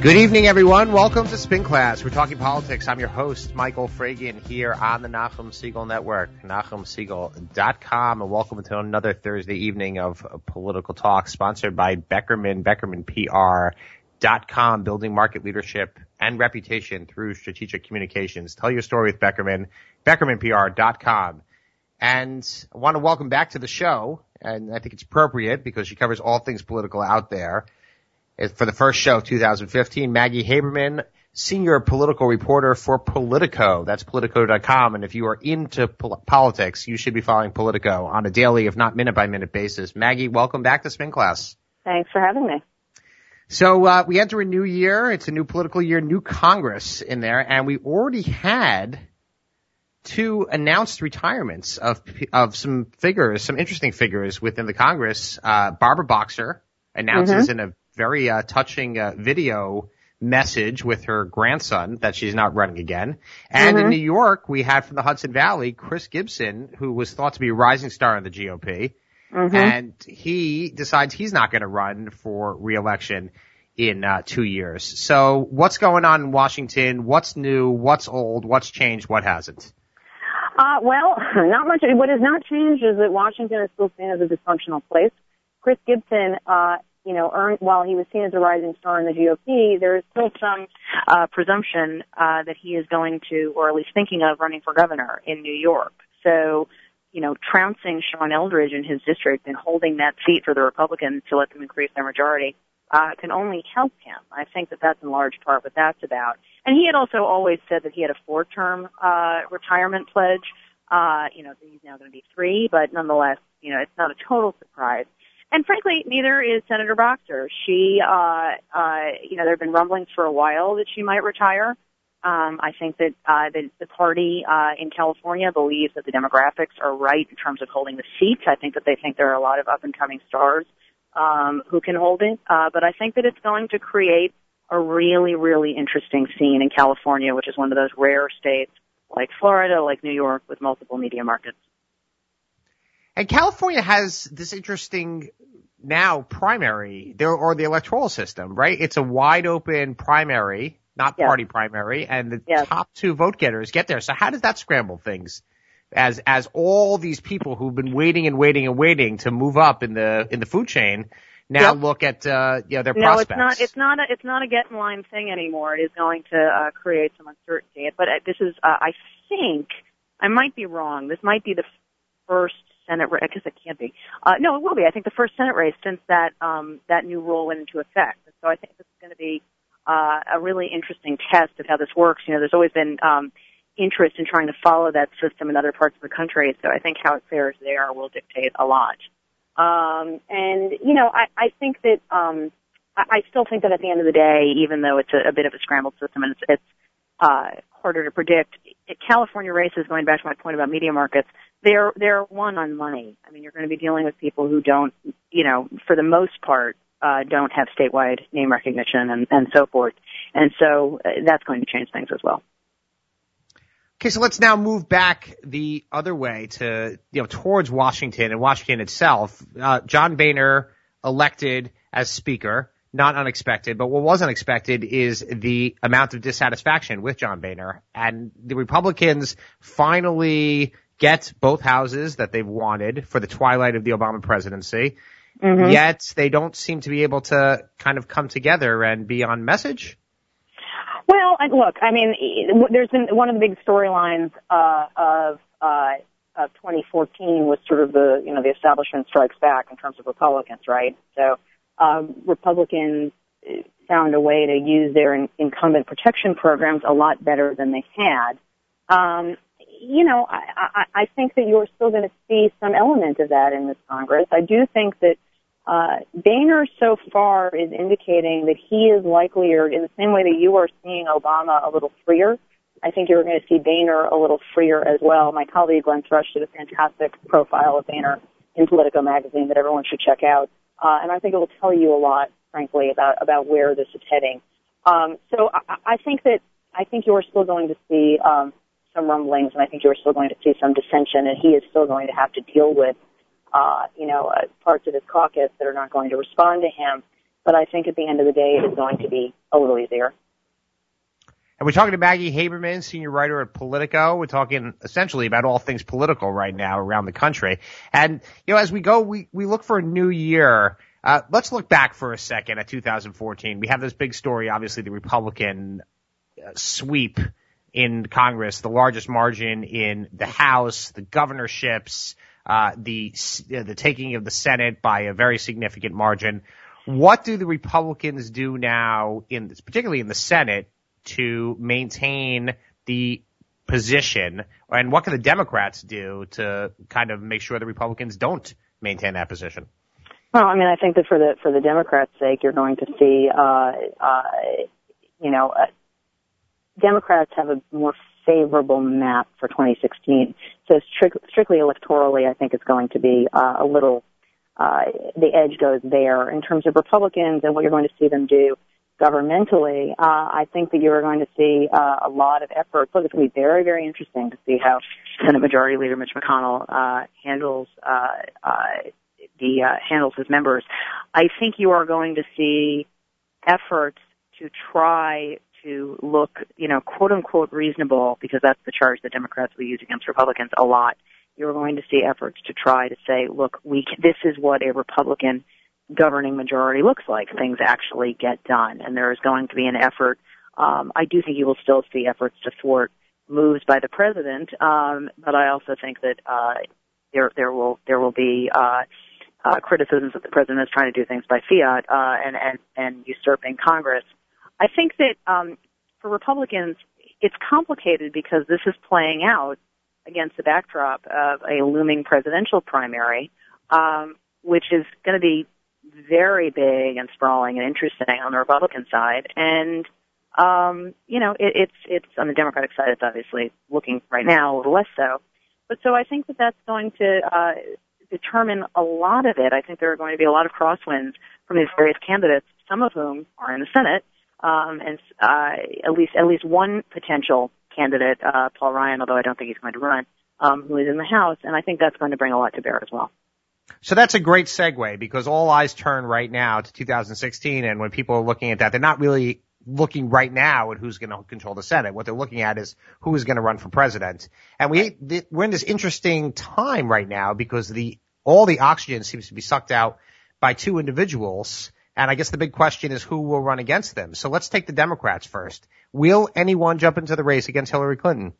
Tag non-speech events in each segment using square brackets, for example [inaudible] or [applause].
Good evening, everyone. Welcome to Spin Class. We're talking politics. I'm your host, Michael Fragin, here on the Nachum Segal Network, NachumSegal.com, and welcome to another Thursday evening of political talk sponsored by Beckerman, BeckermanPR.com, building market leadership and reputation through strategic communications. Tell your story with Beckerman, BeckermanPR.com. And I want to welcome back to the show, and I think it's appropriate because she covers all things political out there for the first show of 2015, Maggie Haberman, senior political reporter for Politico. That's Politico.com. And if you are into pol- politics, you should be following Politico on a daily, if not minute by minute basis. Maggie, welcome back to Spin Class. Thanks for having me. So uh, we enter a new year. It's a new political year, new Congress in there, and we already had two announced retirements of of some figures, some interesting figures within the Congress. Uh, Barbara Boxer announces mm-hmm. in a very uh, touching uh, video message with her grandson that she's not running again. And mm-hmm. in New York, we had from the Hudson Valley, Chris Gibson, who was thought to be a rising star in the GOP. Mm-hmm. And he decides he's not going to run for reelection in uh, two years. So what's going on in Washington? What's new? What's old? What's changed? What hasn't? Uh, well, [laughs] not much. What has not changed is that Washington is still seen as a dysfunctional place. Chris Gibson uh, you know, earned, while he was seen as a rising star in the GOP, there is still some uh, presumption uh, that he is going to, or at least thinking of, running for governor in New York. So, you know, trouncing Sean Eldridge in his district and holding that seat for the Republicans to let them increase their majority uh, can only help him. I think that that's in large part what that's about. And he had also always said that he had a four-term uh, retirement pledge. Uh, you know, he's now going to be three, but nonetheless, you know, it's not a total surprise. And frankly, neither is Senator Boxer. She, uh, uh, you know, there have been rumblings for a while that she might retire. Um, I think that uh, the, the party uh, in California believes that the demographics are right in terms of holding the seats. I think that they think there are a lot of up and coming stars um, who can hold it. Uh, but I think that it's going to create a really, really interesting scene in California, which is one of those rare states like Florida, like New York, with multiple media markets. And California has this interesting now primary there or the electoral system, right? It's a wide open primary, not yes. party primary, and the yes. top two vote getters get there. So how does that scramble things? As as all these people who've been waiting and waiting and waiting to move up in the in the food chain now yep. look at uh you know their no, prospects. No, it's not it's not a it's not a get in line thing anymore. It is going to uh create some uncertainty. But uh, this is uh, I think I might be wrong. This might be the first Senate. I guess it can't be. Uh, no, it will be. I think the first Senate race since that um, that new rule went into effect. So I think this is going to be uh, a really interesting test of how this works. You know, there's always been um, interest in trying to follow that system in other parts of the country. So I think how it fares there will dictate a lot. Um, and you know, I, I think that um, I, I still think that at the end of the day, even though it's a, a bit of a scrambled system and it's, it's uh, harder to predict, California races, going back to my point about media markets, they're they're won on money. I mean, you're going to be dealing with people who don't, you know, for the most part, uh, don't have statewide name recognition and, and so forth. And so uh, that's going to change things as well. Okay, so let's now move back the other way to, you know, towards Washington and Washington itself. Uh, John Boehner elected as speaker, not unexpected, but what was unexpected is the amount of dissatisfaction with John Boehner and the Republicans finally get both houses that they've wanted for the twilight of the Obama presidency. Mm-hmm. Yet they don't seem to be able to kind of come together and be on message. Well, look, I mean, there's been one of the big storylines uh, of uh, of 2014 was sort of the you know the establishment strikes back in terms of Republicans, right? So um, Republicans found a way to use their in- incumbent protection programs a lot better than they had. Um, you know, I, I, I think that you're still going to see some element of that in this Congress. I do think that uh, Boehner so far is indicating that he is likelier, in the same way that you are seeing Obama a little freer. I think you're going to see Boehner a little freer as well. My colleague Glenn Thrush did a fantastic profile of Boehner in Politico magazine that everyone should check out, uh, and I think it will tell you a lot, frankly, about about where this is heading. Um, so I, I think that I think you're still going to see um, some rumblings, and I think you're still going to see some dissension, and he is still going to have to deal with, uh, you know, uh, parts of his caucus that are not going to respond to him. But I think at the end of the day, it is going to be a little easier. And we're talking to Maggie Haberman, senior writer at Politico. We're talking essentially about all things political right now around the country. And, you know, as we go, we, we look for a new year. Uh, let's look back for a second at 2014. We have this big story, obviously the Republican uh, sweep in Congress, the largest margin in the House, the governorships, uh, the, uh, the taking of the Senate by a very significant margin. What do the Republicans do now in this, particularly in the Senate, to maintain the position, and what can the Democrats do to kind of make sure the Republicans don't maintain that position? Well, I mean, I think that for the for the Democrats' sake, you're going to see, uh, uh, you know, uh, Democrats have a more favorable map for 2016. So strictly electorally, I think it's going to be uh, a little. Uh, the edge goes there in terms of Republicans and what you're going to see them do governmentally, uh, I think that you are going to see uh, a lot of effort. So it's going to be very, very interesting to see how Senate Majority Leader Mitch McConnell uh, handles uh, uh, the uh, handles his members. I think you are going to see efforts to try to look, you know, quote unquote reasonable, because that's the charge that Democrats will use against Republicans a lot. You're going to see efforts to try to say, look, we this is what a Republican governing majority looks like. Things actually get done, and there is going to be an effort. Um, I do think you will still see efforts to thwart moves by the president, um, but I also think that uh, there there will there will be uh, uh, criticisms that the president is trying to do things by fiat uh, and and and usurping Congress. I think that um, for Republicans, it's complicated because this is playing out against the backdrop of a looming presidential primary, um, which is going to be very big and sprawling and interesting on the Republican side. And, um, you know, it, it's, it's on the Democratic side, it's obviously looking right now a little less so. But so I think that that's going to, uh, determine a lot of it. I think there are going to be a lot of crosswinds from these various candidates, some of whom are in the Senate, um, and uh, at least at least one potential candidate, uh, Paul Ryan, although I don't think he's going to run, um, who is in the House, and I think that's going to bring a lot to bear as well. So that's a great segue because all eyes turn right now to 2016 and when people are looking at that, they're not really looking right now at who's going to control the Senate. What they're looking at is who is going to run for president. And we, we're in this interesting time right now because the, all the oxygen seems to be sucked out by two individuals. And I guess the big question is who will run against them. So let's take the Democrats first. Will anyone jump into the race against Hillary Clinton?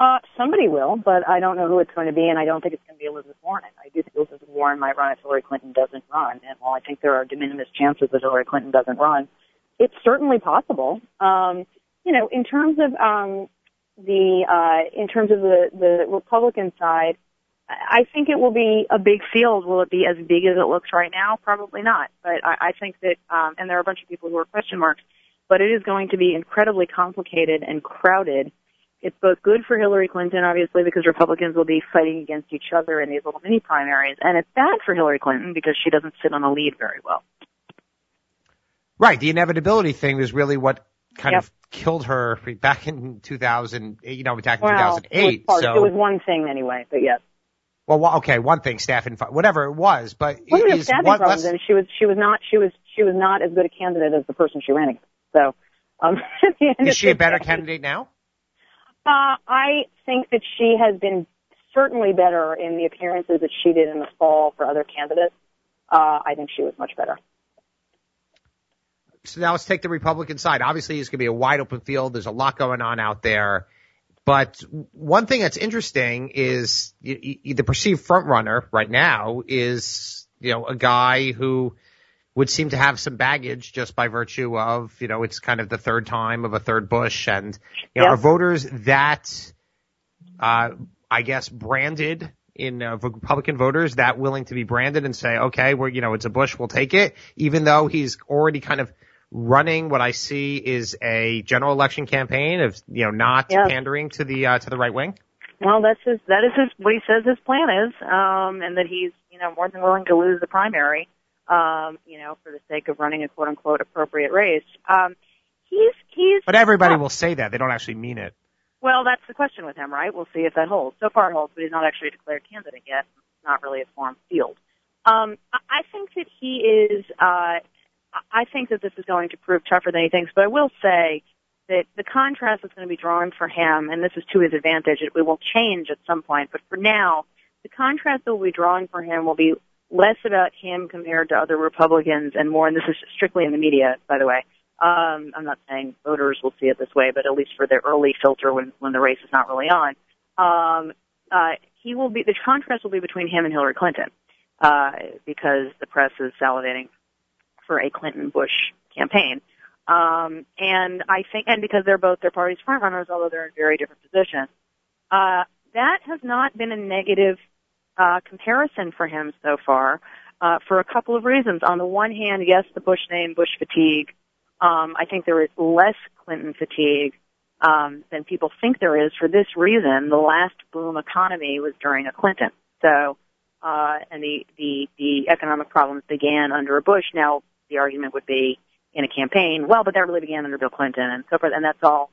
Uh, somebody will, but I don't know who it's going to be, and I don't think it's going to be Elizabeth Warren. I do think Elizabeth Warren might run if Hillary Clinton doesn't run, and while I think there are de minimis chances that Hillary Clinton doesn't run, it's certainly possible. Um, you know, in terms of um, the uh, in terms of the the Republican side, I think it will be a big field. Will it be as big as it looks right now? Probably not. But I, I think that, um, and there are a bunch of people who are question marks, but it is going to be incredibly complicated and crowded it's both good for Hillary Clinton, obviously, because Republicans will be fighting against each other in these little mini primaries, and it's bad for Hillary Clinton because she doesn't sit on the lead very well. Right. The inevitability thing was really what kind yep. of killed her back in 2000, you know, back in well, 2008. It was, so, it was one thing anyway, but yes. Well, okay, one thing, staffing, whatever it was, but is staffing what, problems, and she was she was not she was she was not as good a candidate as the person she ran against. So, um, [laughs] is she a better candidate now? Uh, I think that she has been certainly better in the appearances that she did in the fall for other candidates. Uh, I think she was much better. So now let's take the Republican side. Obviously, it's going to be a wide open field. There's a lot going on out there. But one thing that's interesting is the perceived front runner right now is, you know, a guy who would seem to have some baggage just by virtue of, you know, it's kind of the third time of a third Bush. And, you know, are voters that, uh, I guess branded in uh, Republican voters that willing to be branded and say, okay, we're, you know, it's a Bush, we'll take it, even though he's already kind of running what I see is a general election campaign of, you know, not pandering to the, uh, to the right wing? Well, that's his, that is his, what he says his plan is, um, and that he's, you know, more than willing to lose the primary um, you know, for the sake of running a quote unquote appropriate race. Um, he's he's. But everybody will say that they don't actually mean it. Well, that's the question with him, right? We'll see if that holds. So far, it holds, but he's not actually a declared candidate yet. It's not really a formed field. Um, I think that he is. Uh, I think that this is going to prove tougher than he thinks. But I will say that the contrast that's going to be drawn for him, and this is to his advantage, it, it will change at some point. But for now, the contrast that will be drawn for him will be less about him compared to other Republicans and more, and this is strictly in the media, by the way. Um, I'm not saying voters will see it this way, but at least for their early filter when, when the race is not really on, um, uh, he will be, the contrast will be between him and Hillary Clinton, uh, because the press is salivating for a Clinton-Bush campaign. Um, and I think, and because they're both their party's frontrunners, although they're in very different positions, uh, that has not been a negative uh, comparison for him so far uh, for a couple of reasons. On the one hand, yes, the Bush name, Bush fatigue. Um, I think there is less Clinton fatigue um, than people think there is for this reason. The last boom economy was during a Clinton. So, uh, and the, the, the economic problems began under a Bush. Now, the argument would be in a campaign, well, but that really began under Bill Clinton and so forth, and that's all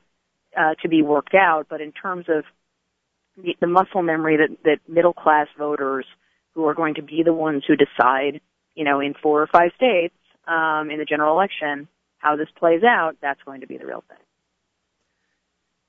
uh, to be worked out. But in terms of the, muscle memory that, that middle class voters who are going to be the ones who decide, you know, in four or five states um, in the general election how this plays out, that's going to be the real thing.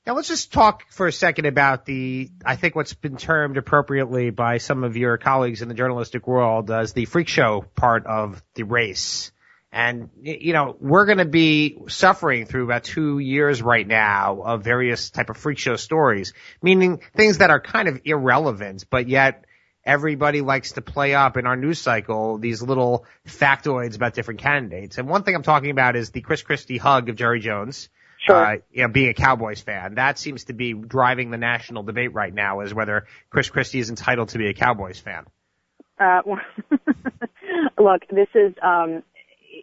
Now let's just talk for a second about the, I think what's been termed appropriately by some of your colleagues in the journalistic world as the freak show part of the race. And, you know, we're going to be suffering through about two years right now of various type of freak show stories, meaning things that are kind of irrelevant, but yet everybody likes to play up in our news cycle these little factoids about different candidates. And one thing I'm talking about is the Chris Christie hug of Jerry Jones. Sure. Uh, you know, being a Cowboys fan, that seems to be driving the national debate right now is whether Chris Christie is entitled to be a Cowboys fan. Uh, [laughs] look, this is, um,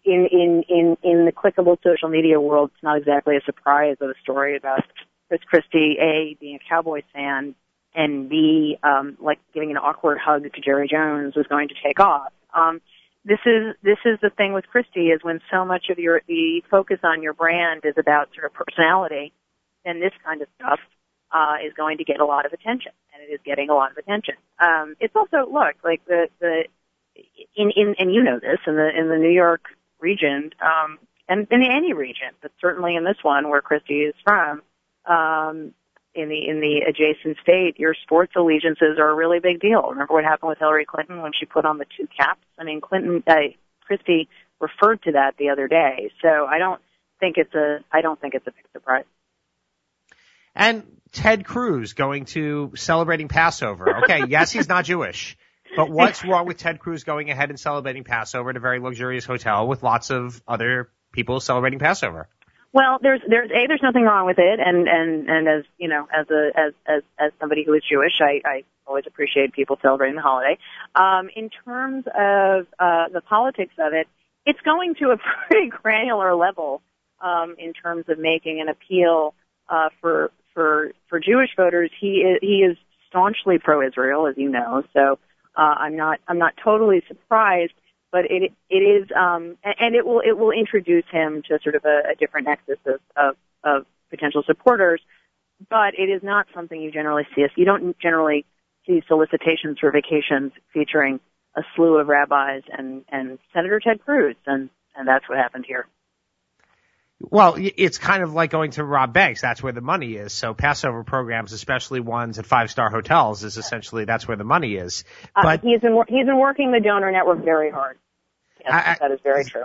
in, in, in, in the clickable social media world, it's not exactly a surprise of a story about Chris Christie, A, being a Cowboys fan, and B, um, like giving an awkward hug to Jerry Jones was going to take off. Um, this is, this is the thing with Christie is when so much of your, the focus on your brand is about sort of personality, then this kind of stuff, uh, is going to get a lot of attention, and it is getting a lot of attention. Um, it's also, look, like the, the, in, in, and you know this, in the, in the New York region, um, and in any region, but certainly in this one where Christie is from, um, in the in the adjacent state, your sports allegiances are a really big deal. Remember what happened with Hillary Clinton when she put on the two caps? I mean, Clinton, uh, Christie referred to that the other day. So I don't think it's a I don't think it's a big surprise. And Ted Cruz going to celebrating Passover. Okay, yes, he's not Jewish. But what's wrong with Ted Cruz going ahead and celebrating Passover at a very luxurious hotel with lots of other people celebrating Passover? Well, there's there's a there's nothing wrong with it, and and and as you know, as a as as as somebody who is Jewish, I I always appreciate people celebrating the holiday. Um, in terms of uh, the politics of it, it's going to a [laughs] pretty granular level um, in terms of making an appeal uh, for for for Jewish voters. He is he is staunchly pro-Israel, as you know, so uh, I'm not I'm not totally surprised, but it it is um, and it will it will introduce him to sort of a, a different nexus of, of of potential supporters. But it is not something you generally see. You don't generally see solicitations for vacations featuring a slew of rabbis and and Senator Ted Cruz, and and that's what happened here. Well, it's kind of like going to rob banks. That's where the money is. So Passover programs, especially ones at five star hotels, is essentially that's where the money is. Uh, but uh, he's been he's been working the donor network very hard. Yes, I, that is very true.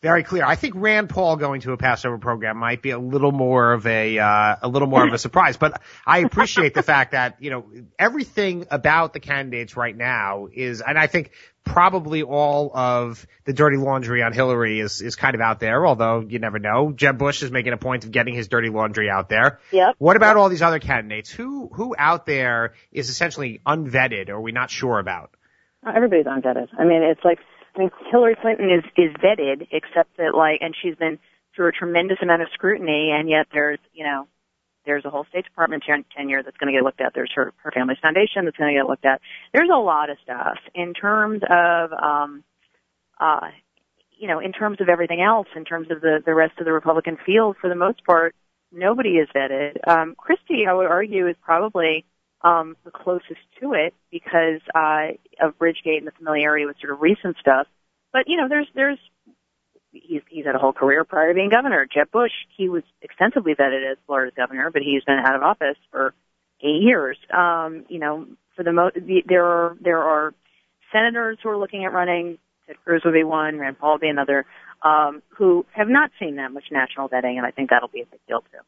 Very clear. I think Rand Paul going to a Passover program might be a little more of a uh, a little more of a surprise, but I appreciate the fact that you know everything about the candidates right now is, and I think probably all of the dirty laundry on Hillary is is kind of out there. Although you never know. Jeb Bush is making a point of getting his dirty laundry out there. Yep. What about all these other candidates? Who who out there is essentially unvetted or we not sure about? Everybody's unvetted. I mean, it's like I mean, Hillary Clinton is is vetted, except that like, and she's been through a tremendous amount of scrutiny, and yet there's you know there's a whole State Department ten- tenure that's going to get looked at. There's her her family's foundation that's going to get looked at. There's a lot of stuff in terms of um, uh, you know, in terms of everything else, in terms of the the rest of the Republican field, for the most part, nobody is vetted. Um, Christie, I would argue, is probably um, the closest to it because uh, of Bridgegate and the familiarity with sort of recent stuff. But you know, there's there's he's he's had a whole career prior to being governor. Jeb Bush, he was extensively vetted as Florida's governor, but he's been out of office for eight years. Um, you know, for the most, the, there are there are senators who are looking at running. Ted Cruz would be one, Rand Paul would be another, um, who have not seen that much national vetting, and I think that'll be a big deal too.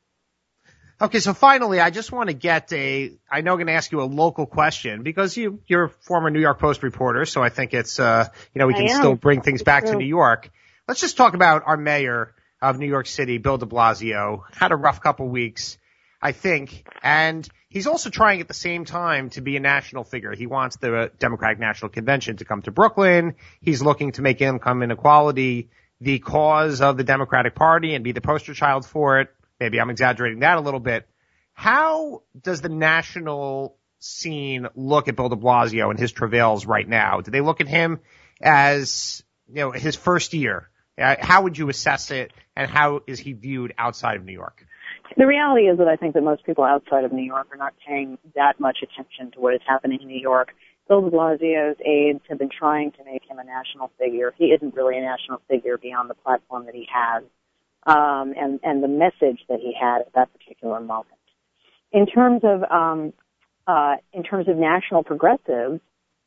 Okay, so finally, I just want to get a, I know I'm going to ask you a local question because you, you're a former New York Post reporter, so I think it's, uh, you know, we can still bring things back to New York. Let's just talk about our mayor of New York City, Bill de Blasio. Had a rough couple weeks, I think, and he's also trying at the same time to be a national figure. He wants the Democratic National Convention to come to Brooklyn. He's looking to make income inequality the cause of the Democratic Party and be the poster child for it. Maybe I'm exaggerating that a little bit. How does the national scene look at Bill de Blasio and his travails right now? Do they look at him as, you know, his first year? Uh, how would you assess it and how is he viewed outside of New York? The reality is that I think that most people outside of New York are not paying that much attention to what is happening in New York. Bill de Blasio's aides have been trying to make him a national figure. He isn't really a national figure beyond the platform that he has um, and and the message that he had at that particular moment. In terms of um, uh, in terms of national progressives,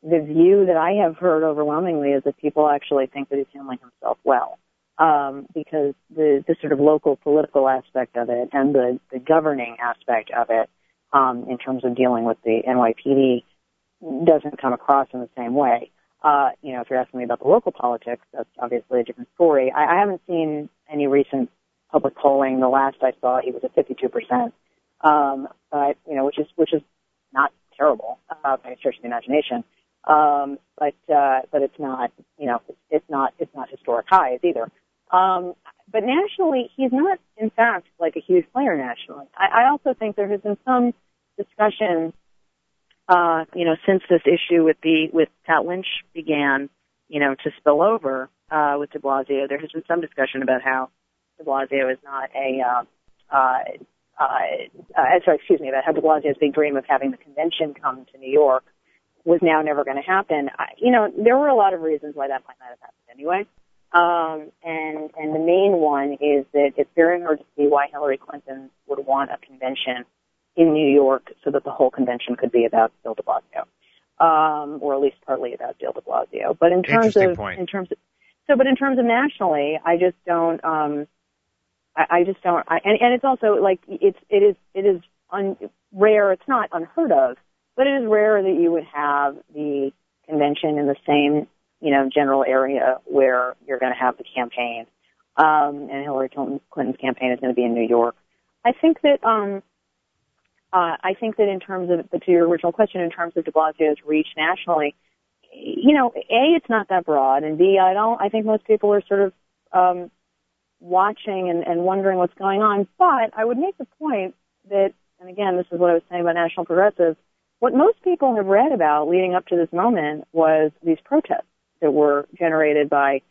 the view that I have heard overwhelmingly is that people actually think that he's handling himself well, um, because the the sort of local political aspect of it and the the governing aspect of it, um, in terms of dealing with the NYPD, doesn't come across in the same way. Uh, you know, if you're asking me about the local politics, that's obviously a different story. I, I haven't seen any recent public polling. The last I saw, he was at 52%. Um, but, you know, which is, which is not terrible, uh, by a stretch of the imagination. Um, but, uh, but it's not, you know, it's, not, it's not historic highs either. Um, but nationally, he's not, in fact, like a huge player nationally. I, I also think there has been some discussion uh, you know, since this issue with the with Pat Lynch began, you know, to spill over uh, with De Blasio, there has been some discussion about how De Blasio is not a uh, uh, uh, uh, sorry, excuse me, about how De Blasio's big dream of having the convention come to New York was now never going to happen. I, you know, there were a lot of reasons why that might not have happened anyway. Um, and and the main one is that it's very hard to see why Hillary Clinton would want a convention in New York so that the whole convention could be about Bill de Blasio, um, or at least partly about Bill de Blasio. But in terms of point. in terms of so, but in terms of nationally, I just don't. Um, I, I just don't. I, and, and it's also like it's it is it is un, rare. It's not unheard of, but it is rare that you would have the convention in the same you know general area where you're going to have the campaign. Um, and Hillary Clinton's campaign is going to be in New York. I think that um, uh, I think that in terms of, to your original question, in terms of de Blasio's reach nationally, you know, A, it's not that broad, and B, I don't, I think most people are sort of, um, watching and, and wondering what's going on. But I would make the point that, and again, this is what I was saying about National Progressives, what most people have read about leading up to this moment was these protests that were generated by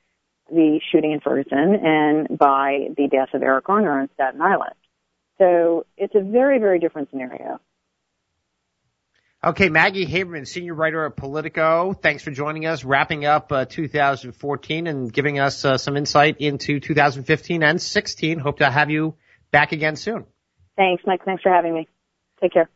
the shooting in Ferguson and by the death of Eric Garner on Staten Island. So it's a very, very different scenario. Okay, Maggie Haberman, senior writer at Politico. Thanks for joining us, wrapping up uh, 2014 and giving us uh, some insight into 2015 and 16. Hope to have you back again soon. Thanks, Mike. Thanks for having me. Take care.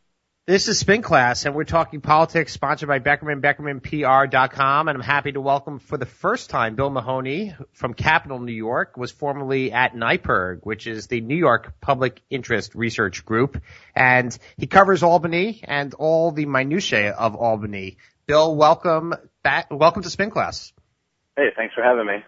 This is Spin Class, and we're talking politics, sponsored by Beckerman, BeckermanPR.com, and I'm happy to welcome for the first time Bill Mahoney from Capital New York, was formerly at NYPIRG, which is the New York Public Interest Research Group, and he covers Albany and all the minutiae of Albany. Bill, welcome back, welcome to Spin Class. Hey, thanks for having me.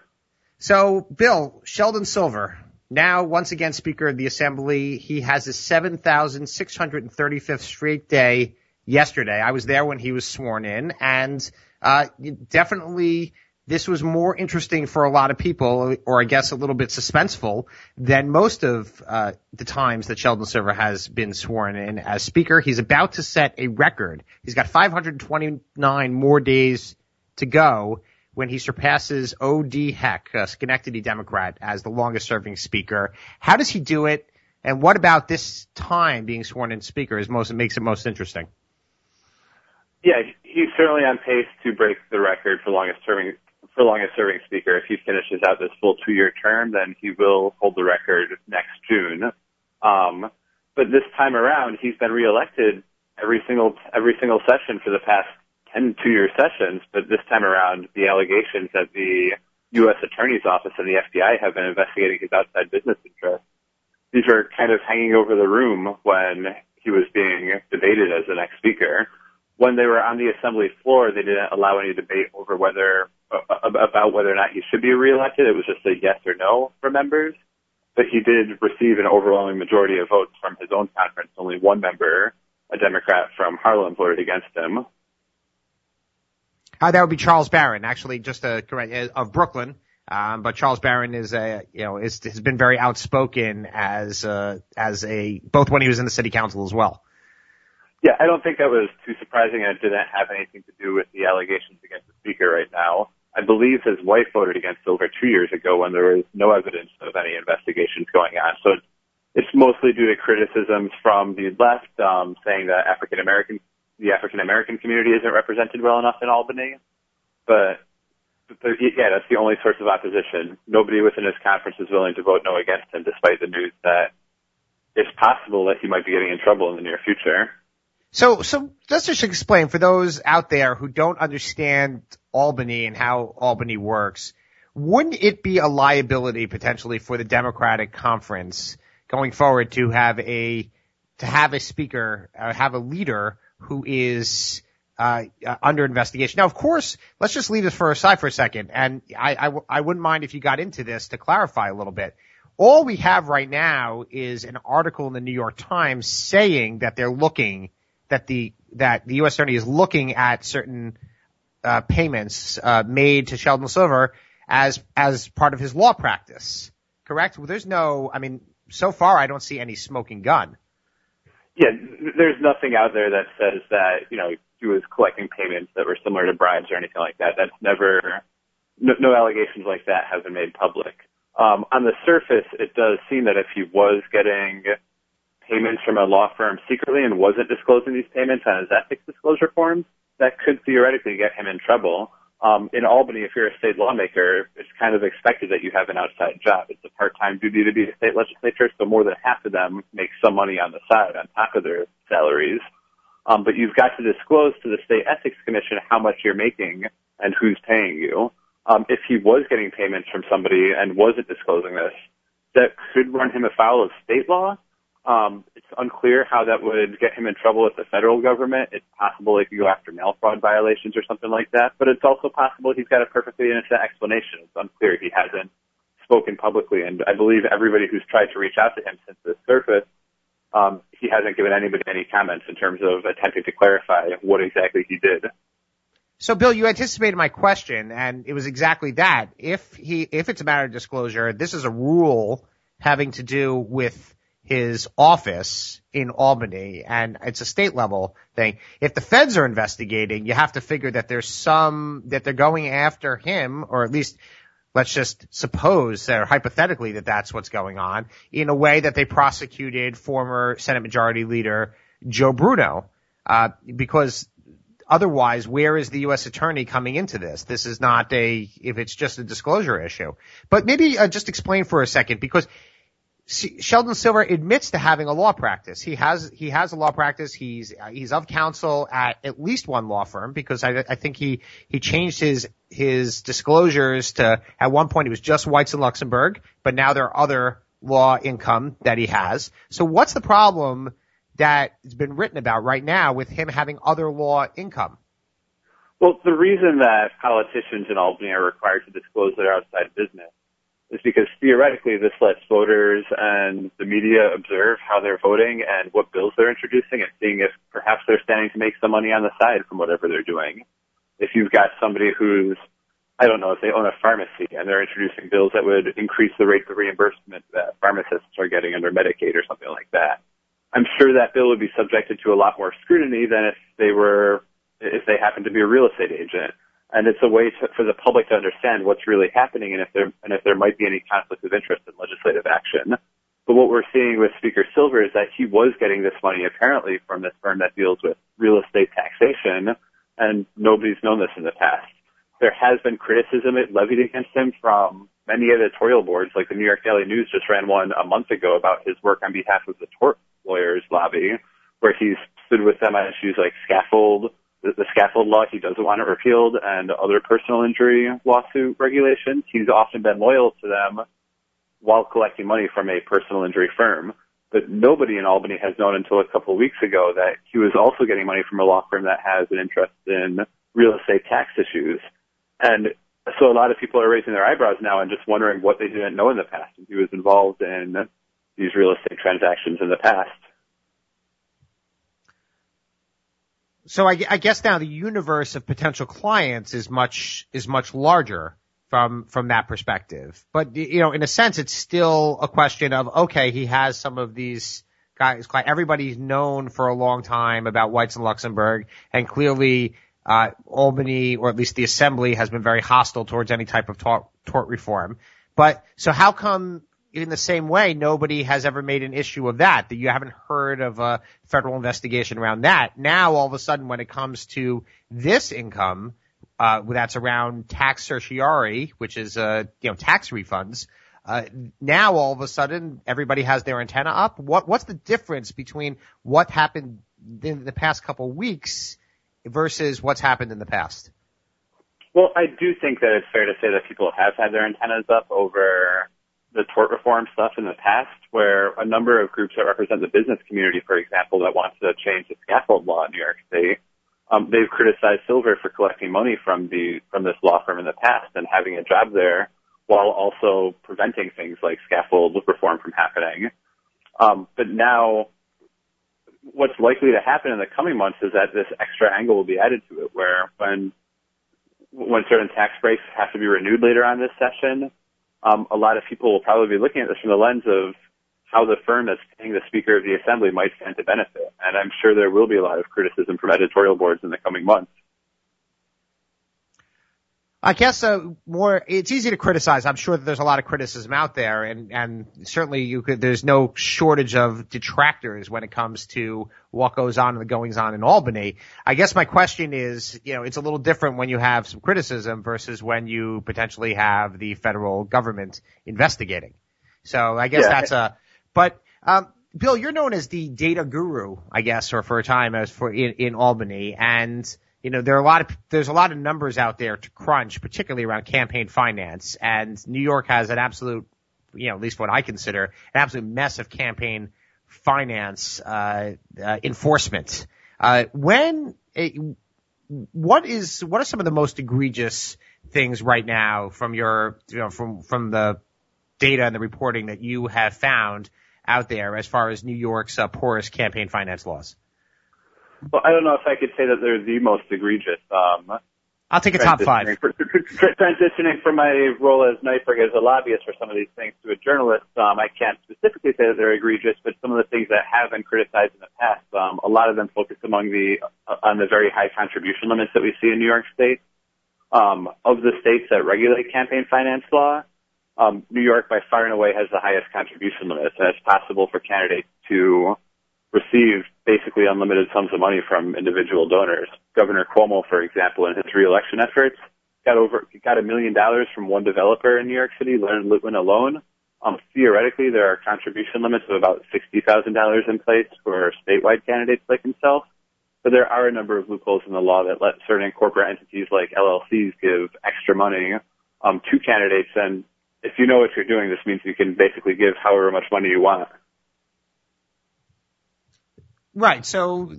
So, Bill, Sheldon Silver, now, once again, Speaker of the Assembly, he has his 7,635th straight day yesterday. I was there when he was sworn in, and uh, definitely this was more interesting for a lot of people, or I guess a little bit suspenseful, than most of uh, the times that Sheldon Silver has been sworn in as Speaker. He's about to set a record. He's got 529 more days to go when he surpasses O.D. Heck, a Schenectady Democrat, as the longest serving speaker. How does he do it? And what about this time being sworn in speaker is most, makes it most interesting? Yeah, he's certainly on pace to break the record for longest serving for longest serving speaker. If he finishes out this full two year term, then he will hold the record next June. Um, but this time around, he's been reelected every single every single session for the past 10 two-year sessions. But this time around, the allegations that the U.S. Attorney's Office and the FBI have been investigating his outside business interests. These are kind of hanging over the room when he was being debated as the next speaker. When they were on the assembly floor, they didn't allow any debate over whether about whether or not he should be reelected. It was just a yes or no for members. But he did receive an overwhelming majority of votes from his own conference. Only one member, a Democrat from Harlem, voted against him. Uh, that would be Charles Barron, actually, just a correct uh, of Brooklyn. Um, but Charles Barron is a, you know, is, has been very outspoken as, uh, as a, both when he was in the city council as well. Yeah, I don't think that was too surprising it didn't have anything to do with the allegations against the speaker right now. I believe his wife voted against Silver two years ago when there was no evidence of any investigations going on. So it's, mostly due to criticisms from the left, um, saying that African American, the African American community isn't represented well enough in Albany. But but yeah, that's the only source of opposition. Nobody within his conference is willing to vote no against him, despite the news that it's possible that he might be getting in trouble in the near future. So, so just explain for those out there who don't understand Albany and how Albany works. Wouldn't it be a liability potentially for the Democratic conference going forward to have a to have a speaker, uh, have a leader who is uh, uh, under investigation. Now, of course, let's just leave this for aside for a second, and I, I, I wouldn't mind if you got into this to clarify a little bit. All we have right now is an article in the New York Times saying that they're looking that the that the U.S. Attorney is looking at certain uh, payments uh, made to Sheldon Silver as as part of his law practice. Correct? Well, there's no. I mean, so far I don't see any smoking gun. Yeah, there's nothing out there that says that you know he was collecting payments that were similar to bribes or anything like that. That's never, no, no allegations like that have been made public. Um, on the surface, it does seem that if he was getting payments from a law firm secretly and wasn't disclosing these payments on his ethics disclosure forms, that could theoretically get him in trouble. Um, in Albany, if you're a state lawmaker, it's kind of expected that you have an outside job. It's a part-time duty to be a state legislator, so more than half of them make some money on the side on top of their salaries. Um, but you've got to disclose to the state ethics commission how much you're making and who's paying you. Um, if he was getting payments from somebody and wasn't disclosing this, that could run him afoul of state law. Um, it's unclear how that would get him in trouble with the federal government. It's possible he could go after mail fraud violations or something like that, but it's also possible he's got a perfectly innocent explanation. It's unclear. He hasn't spoken publicly, and I believe everybody who's tried to reach out to him since this surfaced um, he hasn't given anybody any comments in terms of attempting to clarify what exactly he did. So, Bill, you anticipated my question, and it was exactly that. If he, if it's a matter of disclosure, this is a rule having to do with his office in Albany, and it's a state level thing. If the feds are investigating, you have to figure that there's some that they're going after him, or at least let's just suppose or hypothetically that that's what's going on in a way that they prosecuted former Senate Majority Leader Joe Bruno, uh, because otherwise, where is the U.S. attorney coming into this? This is not a, if it's just a disclosure issue. But maybe uh, just explain for a second because Sheldon Silver admits to having a law practice. He has he has a law practice. He's he's of counsel at at least one law firm because I, I think he he changed his his disclosures to at one point he was just Weitz and Luxenberg, but now there are other law income that he has. So what's the problem that has been written about right now with him having other law income? Well, the reason that politicians in Albany are required to disclose their outside business is because theoretically this lets voters and the media observe how they're voting and what bills they're introducing and seeing if perhaps they're standing to make some money on the side from whatever they're doing. If you've got somebody who's, I don't know, if they own a pharmacy and they're introducing bills that would increase the rate of reimbursement that pharmacists are getting under Medicaid or something like that, I'm sure that bill would be subjected to a lot more scrutiny than if they were, if they happened to be a real estate agent and it's a way to, for the public to understand what's really happening and if there and if there might be any conflict of interest in legislative action. But what we're seeing with Speaker Silver is that he was getting this money apparently from this firm that deals with real estate taxation, and nobody's known this in the past. there has been criticism levied against him from many editorial boards, like the New York Daily News just ran one a month ago about his work on behalf of the tort lawyers lobby, where he's stood with them on issues like scaffold, the, the scaffold law he doesn't want it repealed, and other personal injury lawsuit regulations. He's often been loyal to them while collecting money from a personal injury firm. But nobody in Albany has known until a couple of weeks ago that he was also getting money from a law firm that has an interest in real estate tax issues. And so a lot of people are raising their eyebrows now and just wondering what they didn't know in the past. He was involved in these real estate transactions in the past. So I, I guess now the universe of potential clients is much is much larger from from that perspective. But you know, in a sense, it's still a question of okay, he has some of these guys. Everybody's known for a long time about Weitz and Luxenberg, and clearly uh, Albany, or at least the Assembly, has been very hostile towards any type of tort, tort reform. But so how come in the same way nobody has ever made an issue of that? That you haven't heard of a federal investigation around that? Now all of a sudden, when it comes to this income, uh, that's around tax certiorari, which is uh, you know tax refunds. Uh, now all of a sudden everybody has their antenna up. What what's the difference between what happened in the past couple weeks versus what's happened in the past? Well, I do think that it's fair to say that people have had their antennas up over the tort reform stuff in the past, where a number of groups that represent the business community, for example, that want to change the scaffold law in New York State, um, they've criticized Silver for collecting money from the from this law firm in the past and having a job there, while also preventing things like scaffold reform from happening. Um, but now what's likely to happen in the coming months is that this extra angle will be added to it, where when when certain tax breaks have to be renewed later on this session, um, a lot of people will probably be looking at this from the lens of how the firm that's paying the Speaker of the Assembly might stand to benefit. And I'm sure there will be a lot of criticism from editorial boards in the coming months. I guess uh, more. It's easy to criticize. I'm sure that there's a lot of criticism out there, and and certainly you could. There's no shortage of detractors when it comes to what goes on and the goings on in Albany. I guess my question is, you know, it's a little different when you have some criticism versus when you potentially have the federal government investigating. So I guess yeah. that's a. But um, Bill, you're known as the data guru, I guess, or for a time as for in, in Albany, and you know, there are a lot of, there's a lot of numbers out there to crunch, particularly around campaign finance. And New York has an absolute, you know, at least what I consider an absolute mess of campaign finance, uh, uh enforcement. Uh, when, it, what is, what are some of the most egregious things right now from your, you know, from, from the data and the reporting that you have found out there as far as New York's uh, porous campaign finance laws? Well, I don't know if I could say that they're the most egregious. Um, I'll take a top five. For, [laughs] transitioning from my role as NYPIRG as a lobbyist for some of these things to a journalist, um, I can't specifically say that they're egregious, but some of the things that have been criticized in the past, um, a lot of them focus among the uh, on the very high contribution limits that we see in New York State. Um, of the states that regulate campaign finance law, um, New York by far and away has the highest contribution limits, and it's possible for candidates to receive basically unlimited sums of money from individual donors. Governor Cuomo, for example, in his reelection efforts, got over got a million dollars from one developer in New York City, Leonard Litwin alone. Um, theoretically, there are contribution limits of about sixty thousand dollars in place for statewide candidates like himself. But there are a number of loopholes in the law that let certain corporate entities like LLCs give extra money um, to candidates. And if you know what you're doing, this means you can basically give however much money you want. Right. So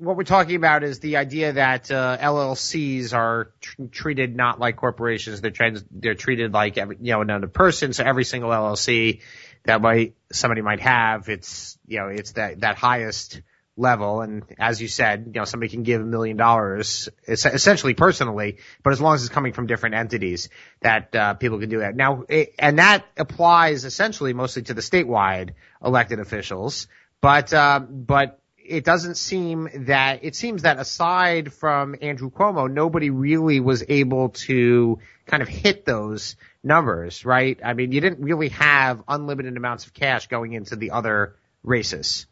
what we're talking about is the idea that uh, LLCs are tr- treated not like corporations. They're trans- they're treated like every, you know another person. So every single LLC that might somebody might have, it's you know it's that that highest level. And as you said, you know somebody can give a million dollars essentially personally, but as long as it's coming from different entities, that uh, people can do that. Now, it, and that applies essentially mostly to the statewide elected officials. But uh, but it doesn't seem that it seems that aside from Andrew Cuomo, nobody really was able to kind of hit those numbers, right? I mean, you didn't really have unlimited amounts of cash going into the other races,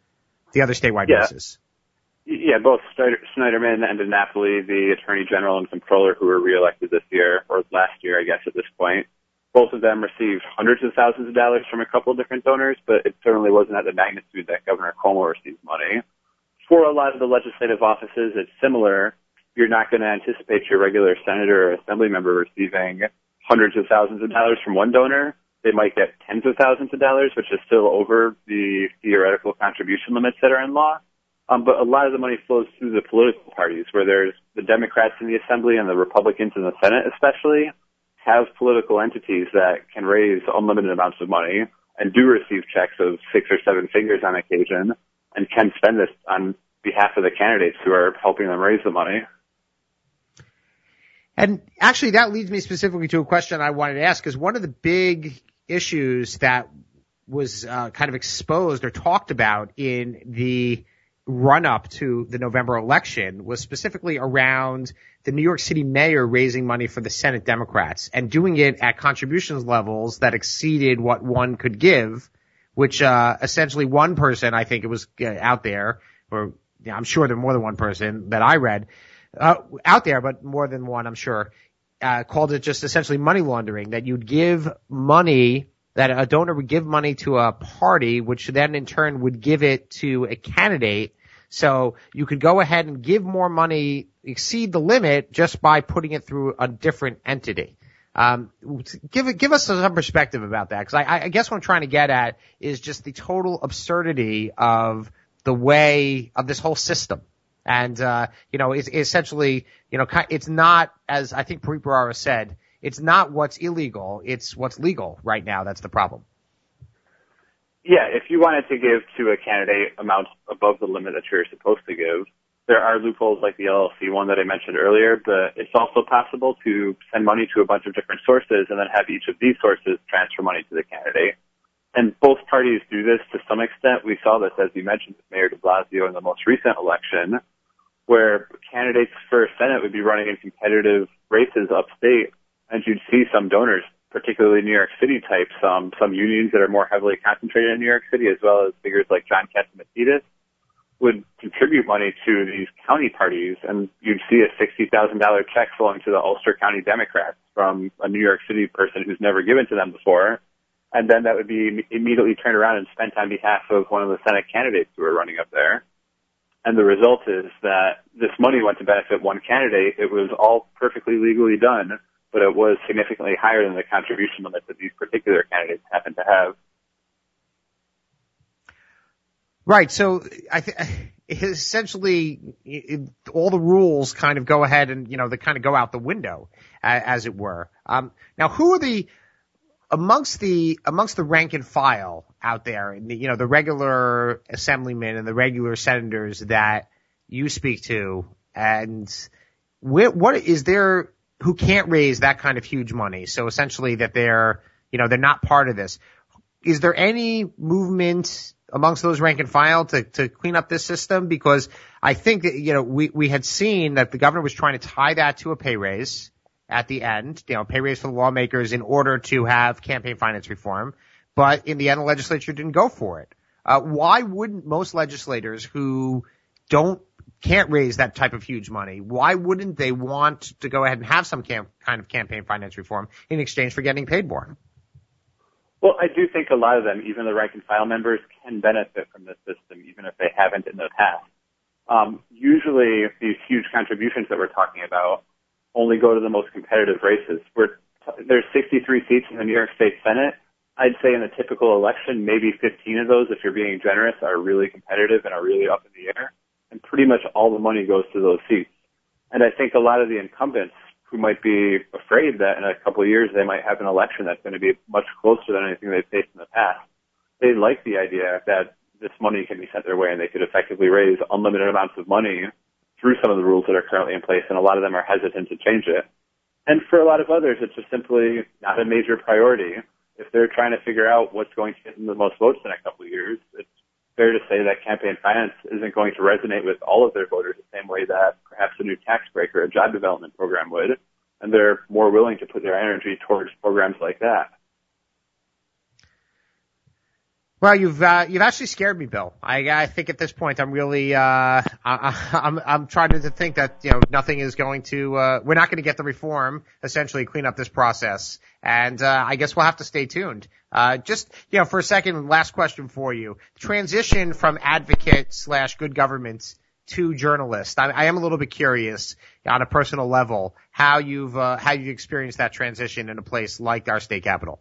the other statewide yeah. races. Yeah, both Schneiderman and DiNapoli, the Attorney General and Comptroller who were reelected this year, or last year, I guess, at this point, both of them received hundreds of thousands of dollars from a couple of different donors, but it certainly wasn't at the magnitude that Governor Cuomo received money. For a lot of the legislative offices, it's similar. You're not going to anticipate your regular senator or assembly member receiving hundreds of thousands of dollars from one donor. They might get tens of thousands of dollars, which is still over the theoretical contribution limits that are in law. Um, but a lot of the money flows through the political parties, where there's the Democrats in the Assembly and the Republicans in the Senate, especially, have political entities that can raise unlimited amounts of money and do receive checks of six or seven figures on occasion and can spend this on behalf of the candidates who are helping them raise the money. And actually, that leads me specifically to a question I wanted to ask, because one of the big issues that was uh, kind of exposed or talked about in the run up to the November election was specifically around the New York City mayor raising money for the Senate Democrats and doing it at contributions levels that exceeded what one could give, which uh, essentially one person, I think it was uh, out there, or yeah, I'm sure there more than one person that I read uh, out there, but more than one, I'm sure, uh, called it just essentially money laundering. That you'd give money that a donor would give money to a party, which then in turn would give it to a candidate so you could go ahead and give more money, exceed the limit just by putting it through a different entity. Um, give give us some perspective about that because I, I guess what I'm trying to get at is just the total absurdity of the way of this whole system. And, uh, you know, it's, essentially, you know, it's not, as I think Preet said, it's not what's illegal, it's what's legal right now. That's the problem. Yeah, if you wanted to give to a candidate amounts above the limit that you're supposed to give, there are loopholes like the LLC one that I mentioned earlier, but it's also possible to send money to a bunch of different sources and then have each of these sources transfer money to the candidate. And both parties do this to some extent. We saw this, as you mentioned, with Mayor de Blasio in the most recent election, where candidates for Senate would be running in competitive races upstate, and you'd see some donors particularly New York City types, some some unions that are more heavily concentrated in New York City, as well as figures like John Catsimatidis, would contribute money to these county parties, and you'd see a sixty thousand dollar check flowing to the Ulster County Democrats from a New York City person who's never given to them before, and then that would be immediately turned around and spent on behalf of one of the Senate candidates who are running up there. And the result is that this money went to benefit one candidate. It was all perfectly legally done but it was significantly higher than the contribution limit that these particular candidates happen to have. Right. So I think essentially it, all the rules kind of go ahead and, you know, they kind of go out the window as it were. Um, now who are the, amongst the, amongst the rank and file out there, you know, the regular assemblymen and the regular senators that you speak to and what is there, who can't raise that kind of huge money. So essentially that they're, you know, they're not part of this. Is there any movement amongst those rank and file to, to clean up this system? Because I think that, you know, we, we had seen that the governor was trying to tie that to a pay raise at the end, you know, pay raise for the lawmakers in order to have campaign finance reform. But in the end, the legislature didn't go for it. Uh, why wouldn't most legislators who don't can't raise that type of huge money, why wouldn't they want to go ahead and have some kind of campaign finance reform in exchange for getting paid more? Well, I do think a lot of them, even the rank and file members, can benefit from this system, even if they haven't in the past. Um, usually, these huge contributions that we're talking about only go to the most competitive races. We're, there's 63 seats in the New York State Senate. I'd say in a typical election, maybe 15 of those, if you're being generous, are really competitive and are really up in the air and pretty much all the money goes to those seats. And I think a lot of the incumbents who might be afraid that in a couple of years they might have an election that's going to be much closer than anything they've faced in the past, they like the idea that this money can be sent their way and they could effectively raise unlimited amounts of money through some of the rules that are currently in place, and a lot of them are hesitant to change it. And for a lot of others, it's just simply not a major priority. If they're trying to figure out what's going to get them the most votes in a couple of years, it's fair to say that campaign finance isn't going to resonate with all of their voters the same way that perhaps a new tax break or a job development program would. And they're more willing to put their energy towards programs like that. Well, you've uh, you've actually scared me, Bill. I I think at this point I'm really uh I, I'm I'm trying to think that you know nothing is going to uh we're not going to get the reform essentially clean up this process, and uh, I guess we'll have to stay tuned. Uh, just you know for a second, last question for you: transition from advocate slash good government to journalist. I, I am a little bit curious on a personal level how you've uh, how you experienced that transition in a place like our state capital.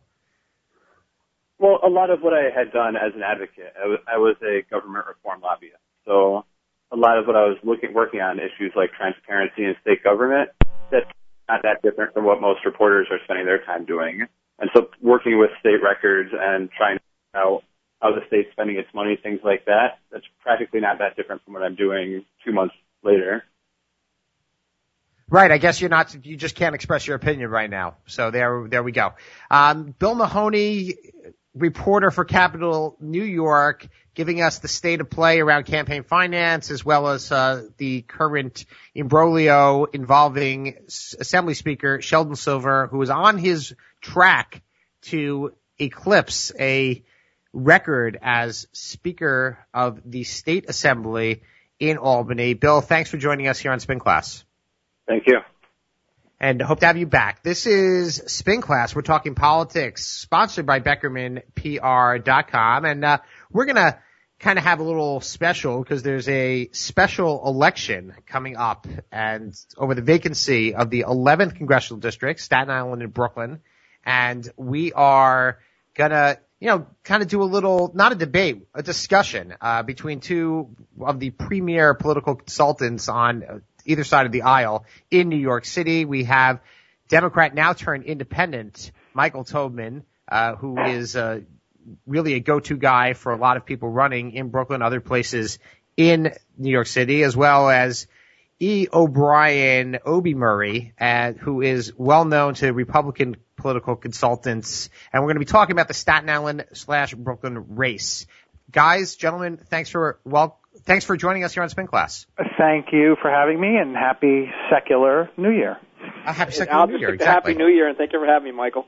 Well, a lot of what I had done as an advocate, I was, I was a government reform lobbyist. So a lot of what I was looking, working on issues like transparency in state government, that's not that different from what most reporters are spending their time doing. And so working with state records and trying to figure out how the state's spending its money, things like that, that's practically not that different from what I'm doing two months later. Right. I guess you're not, you just can't express your opinion right now. So there, there we go. Um, Bill Mahoney, reporter for Capital New York, giving us the state of play around campaign finance as well as uh, the current imbroglio involving Assembly Speaker Sheldon Silver, who is on his track to eclipse a record as Speaker of the State Assembly in Albany. Bill, thanks for joining us here on Spin Class. Thank you and hope to have you back. This is Spin Class. We're talking politics, sponsored by BeckermanPR.com, and uh, we're gonna kind of have a little special because there's a special election coming up, and over the vacancy of the 11th congressional district, Staten Island and Brooklyn, and we are gonna. You know, kind of do a little, not a debate, a discussion, uh, between two of the premier political consultants on either side of the aisle in New York City. We have Democrat now turned independent, Michael Tobman, uh, who is uh, really a go-to guy for a lot of people running in Brooklyn, other places in New York City, as well as E. O'Brien Obi Murray, uh, who is well known to Republican political consultants, and we're going to be talking about the Staten Island slash Brooklyn race. Guys, gentlemen, thanks for well, thanks for joining us here on Spin Class. Thank you for having me, and happy secular New Year. A happy secular New Year, exactly. Happy New Year, and thank you for having me, Michael.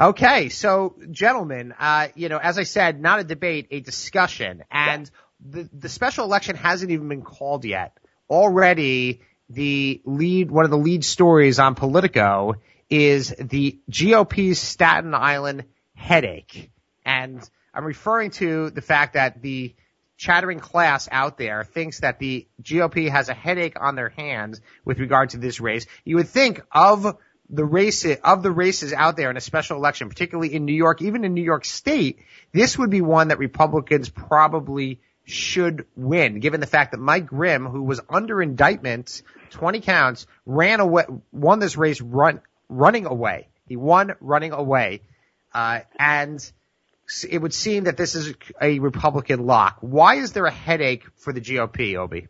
Okay, so gentlemen, uh, you know, as I said, not a debate, a discussion, and yeah. the the special election hasn't even been called yet. Already, the lead, one of the lead stories on Politico is the GOP's Staten Island headache, and I'm referring to the fact that the chattering class out there thinks that the GOP has a headache on their hands with regard to this race. You would think of the race of the races out there in a special election, particularly in New York, even in New York State, this would be one that Republicans probably should win, given the fact that Mike Grimm, who was under indictment, 20 counts, ran away, won this race run, running away. He won running away. Uh, and it would seem that this is a Republican lock. Why is there a headache for the GOP, Obi?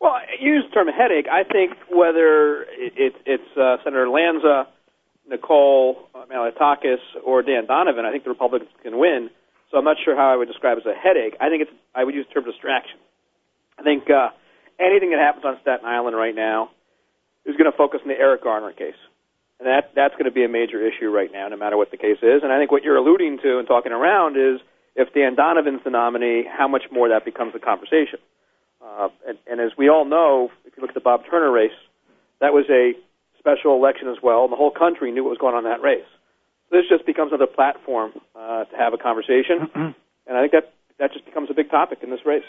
Well, use the term headache. I think whether it, it's uh, Senator Lanza, Nicole Malliotakis, or Dan Donovan, I think the Republicans can win. So I'm not sure how I would describe it as a headache. I think it's I would use the term distraction. I think uh, anything that happens on Staten Island right now is going to focus on the Eric Garner case. And that that's going to be a major issue right now, no matter what the case is. And I think what you're alluding to and talking around is if Dan Donovan's the nominee, how much more that becomes a conversation. Uh, and, and as we all know, if you look at the Bob Turner race, that was a special election as well, and the whole country knew what was going on in that race. So this just becomes another platform uh, to have a conversation, [clears throat] and I think that that just becomes a big topic in this race.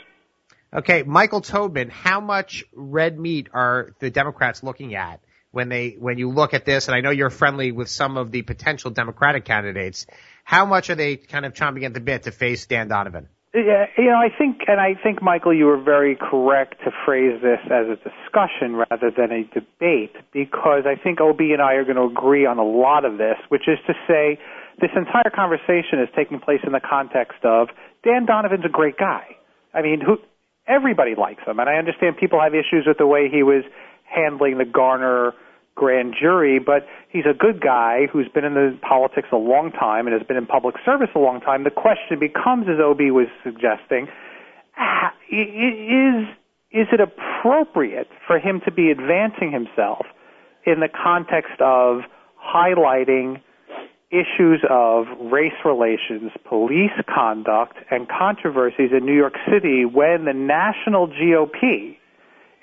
Okay, Michael Tobman, how much red meat are the Democrats looking at when they when you look at this, and I know you're friendly with some of the potential Democratic candidates, how much are they kind of chomping at the bit to face Dan Donovan? Yeah, you know, I think, and I think, Michael, you were very correct to phrase this as a discussion rather than a debate, because I think OB and I are going to agree on a lot of this, which is to say, this entire conversation is taking place in the context of Dan Donovan's a great guy. I mean, who everybody likes him, and I understand people have issues with the way he was handling the Garner grand jury, but he's a good guy who's been in the politics a long time and has been in public service a long time. The question becomes, as Obi was suggesting, ah, is is it appropriate for him to be advancing himself in the context of highlighting issues of race relations, police conduct, and controversies in New York City when the national GOP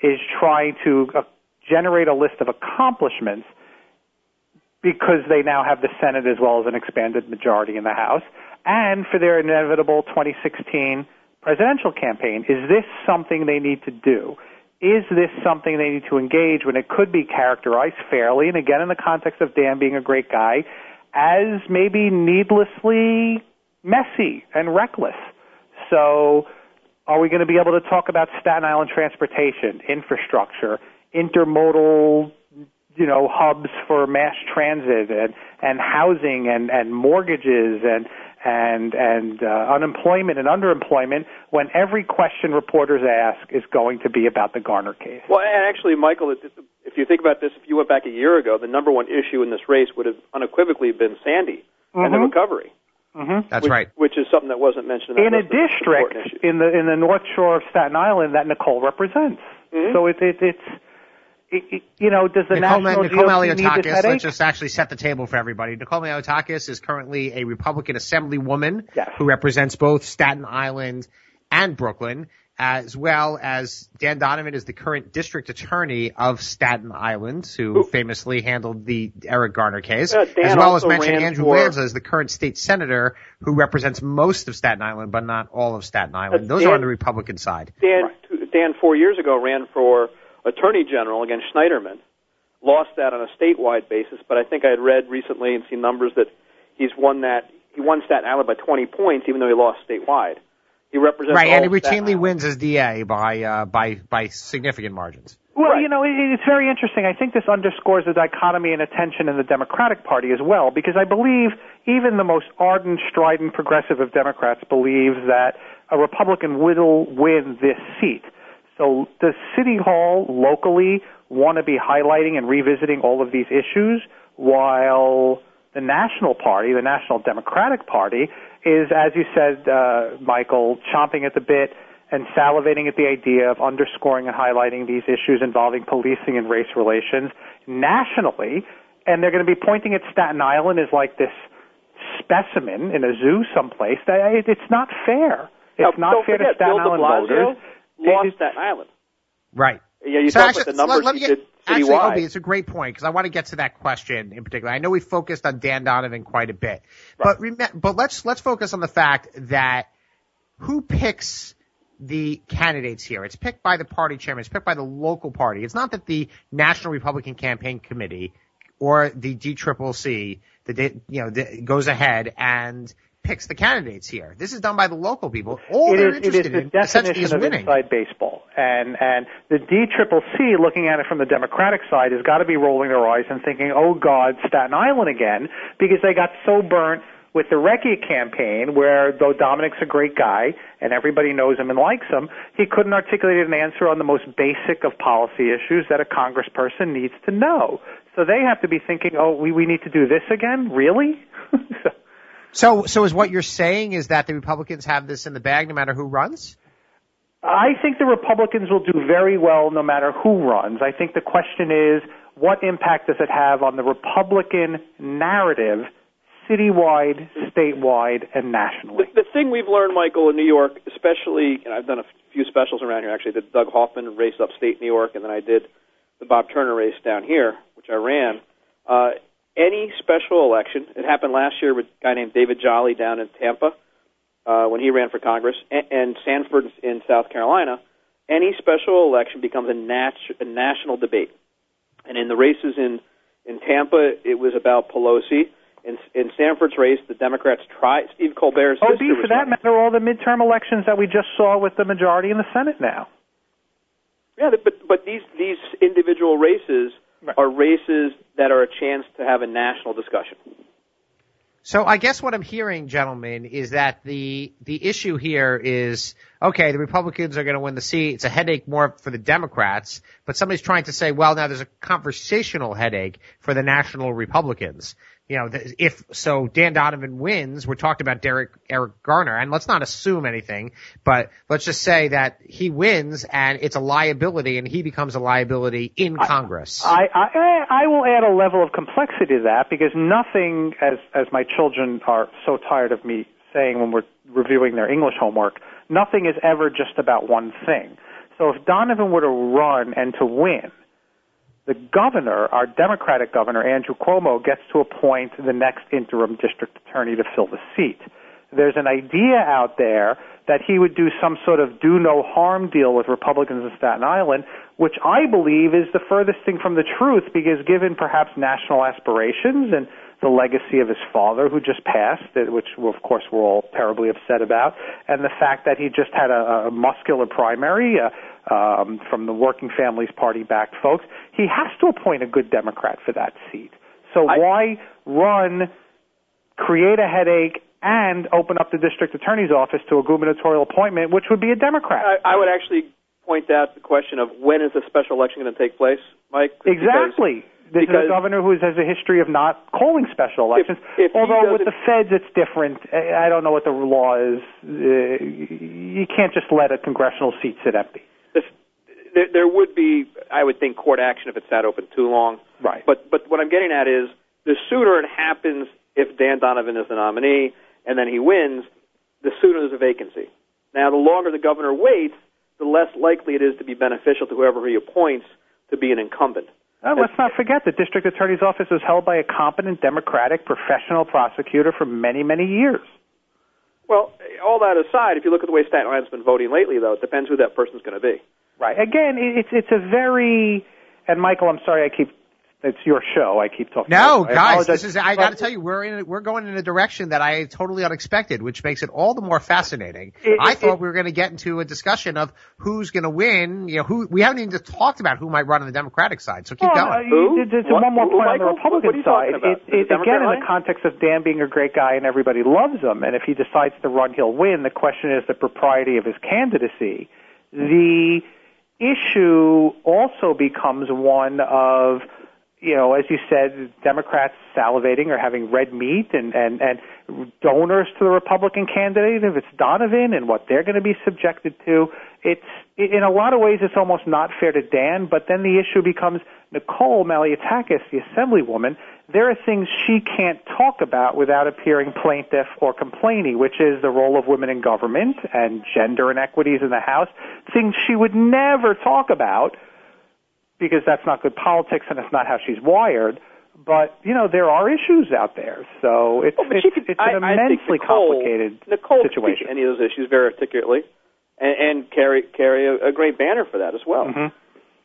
is trying to generate a list of accomplishments because they now have the Senate as well as an expanded majority in the House, and for their inevitable 2016 presidential campaign. Is this something they need to do? Is this something they need to engage when it could be characterized fairly, and again in the context of Dan being a great guy, as maybe needlessly messy and reckless? So, are we going to be able to talk about Staten Island transportation, infrastructure, intermodal you know hubs for mass transit and and housing and and mortgages and and and uh, unemployment and underemployment when every question reporters ask is going to be about the Garner case. Well, and actually, Michael, if you think about this, if you went back a year ago, the number one issue in this race would have unequivocally been Sandy mm-hmm. and the mm-hmm. recovery. Mm-hmm. That's which, right. Which is something that wasn't mentioned in, in a district in the in the North Shore of Staten Island that Nicole represents. Mm-hmm. So it, it, it's you know, does the Nicole, national Nicole this Let's just actually set the table for everybody. Nicole Malliotakis is currently a Republican Assemblywoman yes. who represents both Staten Island and Brooklyn, as well as Dan Donovan is the current district attorney of Staten Island, who Ooh. famously handled the Eric Garner case, uh, yeah, as well as mentioned Andrew for... Lanza is the current state senator who represents most of Staten Island, but not all of Staten Island. Uh, Those Dan, are on the Republican side. Dan, right. Dan four years ago ran for attorney general against Schneiderman. Lost that on a statewide basis, but I think I had read recently and seen numbers that he's won that he won Staten Island by 20 points, even though he lost statewide. He represents right, and he routinely wins as DA by uh, by by significant margins. Well, right. you know, it's very interesting. I think this underscores the dichotomy and attention in the Democratic Party as well, because I believe even the most ardent, strident progressive of Democrats believes that a Republican will win this seat. So does City Hall locally want to be highlighting and revisiting all of these issues while the National Party, the National Democratic Party, is, as you said, uh, Michael, chomping at the bit and salivating at the idea of underscoring and highlighting these issues involving policing and race relations nationally, and they're going to be pointing at Staten Island as like this specimen in a zoo someplace. It's not fair. It's now, not fair forget, to Staten Island voters lost Staten Island. Right. Yeah, you so talk actually, about the numbers let, let get, actually. Obi, it's a great point because I want to get to that question in particular. I know we focused on Dan Donovan quite a bit, right. but rem- but let's let's focus on the fact that who picks the candidates here? It's picked by the party chairman. It's picked by the local party. It's not that the National Republican Campaign Committee or the DCCC, the you know the, goes ahead and picks the candidates here. This is done by the local people. All it they're is, interested it is the in definition is of winning. inside baseball, and and the DCCC, looking at it from the Democratic side, has got to be rolling their eyes and thinking, "Oh God, Staten Island again," because they got so burnt with the Recchia campaign, where though Dominic's a great guy and everybody knows him and likes him, he couldn't articulate an answer on the most basic of policy issues that a congressperson needs to know. So they have to be thinking, "Oh, we we need to do this again, really?" [laughs] so, so, so is what you're saying is that the Republicans have this in the bag no matter who runs? I think the Republicans will do very well no matter who runs. I think the question is, what impact does it have on the Republican narrative, citywide, statewide, and nationally? The, the thing we've learned, Michael, in New York, especially, and I've done a few specials around here. Actually, the Doug Hoffman race upstate New York, and then I did the Bob Turner race down here, which I ran. Uh, any special election. It happened last year with a guy named David Jolly down in Tampa uh, when he ran for Congress, and, and Sanford in South Carolina. Any special election becomes a, nat- a national debate. And in the races in in Tampa, it was about Pelosi. In, in Sanford's race, the Democrats tried. Steve Colbert's oh, B, for that running. matter, all the midterm elections that we just saw with the majority in the Senate now. Yeah, but but these these individual races Right. are races that are a chance to have a national discussion. So I guess what I'm hearing, gentlemen, is that the the issue here is okay. The Republicans are going to win the seat. It's a headache more for the Democrats, but somebody's trying to say, well, now there's a conversational headache for the national Republicans. You know, if so, Dan Donovan wins. We're talking about Derek Eric Garner, and let's not assume anything, but let's just say that he wins and it's a liability, and he becomes a liability in Congress. I, I eh, I will add a level of complexity to that because nothing, as as my children are so tired of me saying when we're reviewing their English homework, nothing is ever just about one thing. So if Donovan were to run and to win, the governor, our Democratic governor, Andrew Cuomo, gets to appoint the next interim district attorney to fill the seat. There's an idea out there that he would do some sort of do no harm deal with Republicans in Staten Island, which I believe is the furthest thing from the truth because given perhaps national aspirations and the legacy of his father who just passed, which of course we're all terribly upset about, and the fact that he just had a, a muscular primary uh, um, from the Working Families Party backed folks, he has to appoint a good Democrat for that seat. So I, why run, create a headache, and open up the district attorney's office to a gubernatorial appointment, which would be a Democrat? I, I would actually point out the question of when is the special election going to take place, Mike? Exactly. This because, is a governor who has a history of not calling special elections. If, if Although with the feds, it's different. I don't know what the law is. Uh, you can't just let a congressional seat sit empty. There, there would be, I would think, court action if it sat open too long. Right. But but what I'm getting at is the sooner it happens if Dan Donovan is the nominee and then he wins, the sooner there's a vacancy. Now, the longer the governor waits, the less likely it is to be beneficial to whoever he appoints to be an incumbent. Uh, let's not forget the district attorney's office was held by a competent, democratic, professional prosecutor for many, many years. Well, all that aside, if you look at the way Staten Island's been voting lately, though, it depends who that person's going to be. Right. Again, it's it's a very and Michael, I'm sorry I keep it's your show. I keep talking. No, guys, this is. I got to tell you, we're in. We're going in a direction that I totally unexpected, which makes it all the more fascinating. It, I it, thought it, we were going to get into a discussion of who's going to win. You know, who we haven't even talked about who might run on the Democratic side. So keep well, going. Uh, who? There's one more point on the Republican side. It, again, in the context of Dan being a great guy and everybody loves him, and if he decides to run, he'll win. The question is the propriety of his candidacy. The issue also becomes one of you know, as you said, Democrats salivating or having red meat and, and, and donors to the Republican candidate, if it's Donovan and what they're going to be subjected to, it's, in a lot of ways, it's almost not fair to Dan, but then the issue becomes Nicole Malliotakis, the assemblywoman, there are things she can't talk about without appearing plaintiff or complainee, which is the role of women in government and gender inequities in the House, things she would never talk about because that's not good politics and it's not how she's wired. But you know there are issues out there, so it's well, it's, could, it's an I, immensely I Nicole, complicated Nicole situation. any of those issues very articulately, and, and carry carry a, a great banner for that as well. Mm-hmm.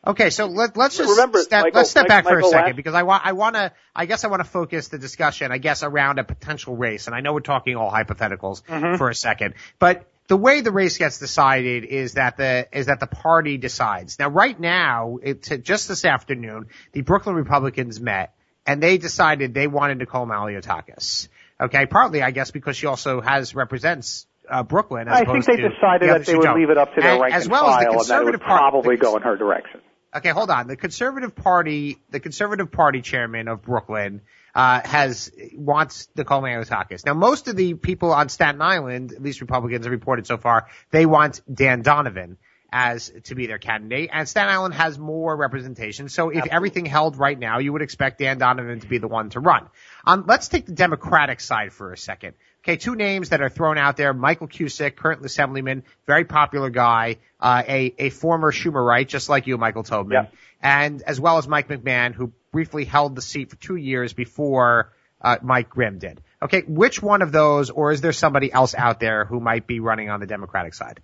Okay, so let, let's just Remember, step, Michael, let's step Mike, back for a second because I want I want to I guess I want to focus the discussion I guess around a potential race and I know we're talking all hypotheticals mm-hmm. for a second but the way the race gets decided is that the is that the party decides. Now, right now, it's just this afternoon, the Brooklyn Republicans met and they decided they wanted Nicole Malliotakis. Okay, partly I guess because she also has represents uh, Brooklyn. As I think they decided the that they would don't. leave it up to their and, rank as and well file, as the and that would probably go in her direction. Okay, hold on. The Conservative Party, the Conservative Party chairman of Brooklyn, uh, has wants Nicole Malliotakis. Now, most of the people on Staten Island, at least Republicans have reported so far, they want Dan Donovan as to be their candidate. And Staten Island has more representation. So if Absolutely. everything held right now, you would expect Dan Donovan to be the one to run. Um, let's take the Democratic side for a second. Okay, two names that are thrown out there. Michael Cusick, current assemblyman, very popular guy, uh, a, a former Schumerite, just like you, Michael Tobman, Yep. And as well as Mike McMahon, who briefly held the seat for two years before uh, Mike Grimm did. Okay, which one of those, or is there somebody else out there who might be running on the Democratic side?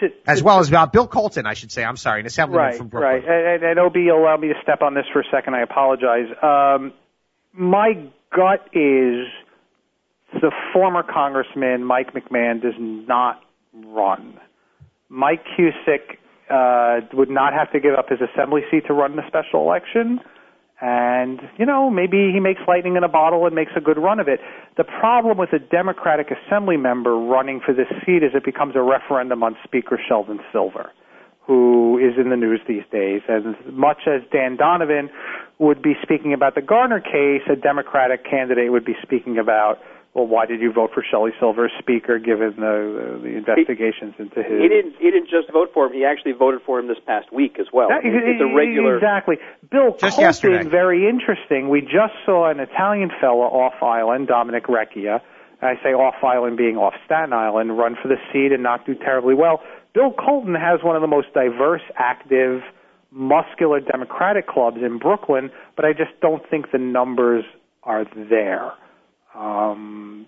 To, as well as about Bill Colton, I should say. I'm sorry, an assemblyman right, from Brooklyn. Right, and, and OB, allow me to step on this for a second. I apologize. Um, my gut is the former Congressman Mike McMahon does not run. Mike Cusick uh, would not have to give up his assembly seat to run in the special election. And, you know, maybe he makes lightning in a bottle and makes a good run of it. The problem with a Democratic Assembly member running for this seat is it becomes a referendum on Speaker Sheldon Silver, who is in the news these days. As much as Dan Donovan would be speaking about the Garner case, a Democratic candidate would be speaking about, well, why did you vote for Shelley Silver as Speaker given the, the, the investigations he, into his? He didn't. He didn't just vote for him. He actually voted for him this past week as well. That, it's a regular. Exactly. Bill Just Colton, yesterday. very interesting. We just saw an Italian fella off island, Dominic Recchia. I say off island being off Staten Island, run for the seat and not do terribly well. Bill Colton has one of the most diverse, active, muscular Democratic clubs in Brooklyn, but I just don't think the numbers are there. Um,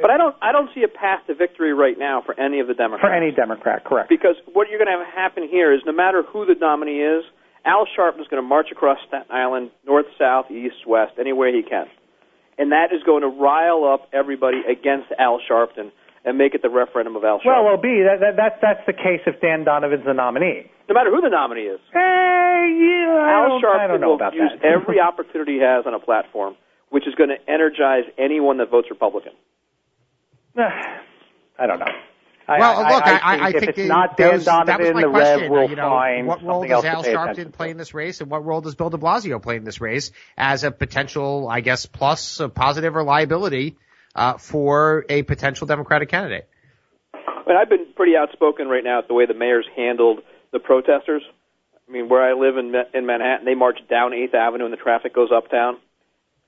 But I don't. I don't see a path to victory right now for any of the Democrats. for any Democrat, correct. Because what you're going to have happen here is no matter who the nominee is, Al Sharpton is going to march across Staten Island, north, south, east, west, anywhere he can. And that is going to rile up everybody against Al Sharpton and make it the referendum of Al Sharpton. Well, OB, that, that, that's that's the case if Dan Donovan's the nominee. no matter who the nominee is. Hey, yeah, I Al don't, Sharpton I don't know will about use that. [laughs] every opportunity he has on a platform, which is going to energize anyone that votes Republican. I don't know. Well, I, look, I, I, think if think it's the- not that Dan was- that was Donovan, my the question. Rev will you know, find what role does Al to pay attention Sharpton play in this race, and what role does Bill De Blasio play in this race as a potential, I guess, plus, a positive or liability uh, for a potential Democratic candidate? I mean, I've been pretty outspoken right now at the way the mayor's handled the protesters. I mean, where I live in in Manhattan, they march down Eighth Avenue and the traffic goes uptown.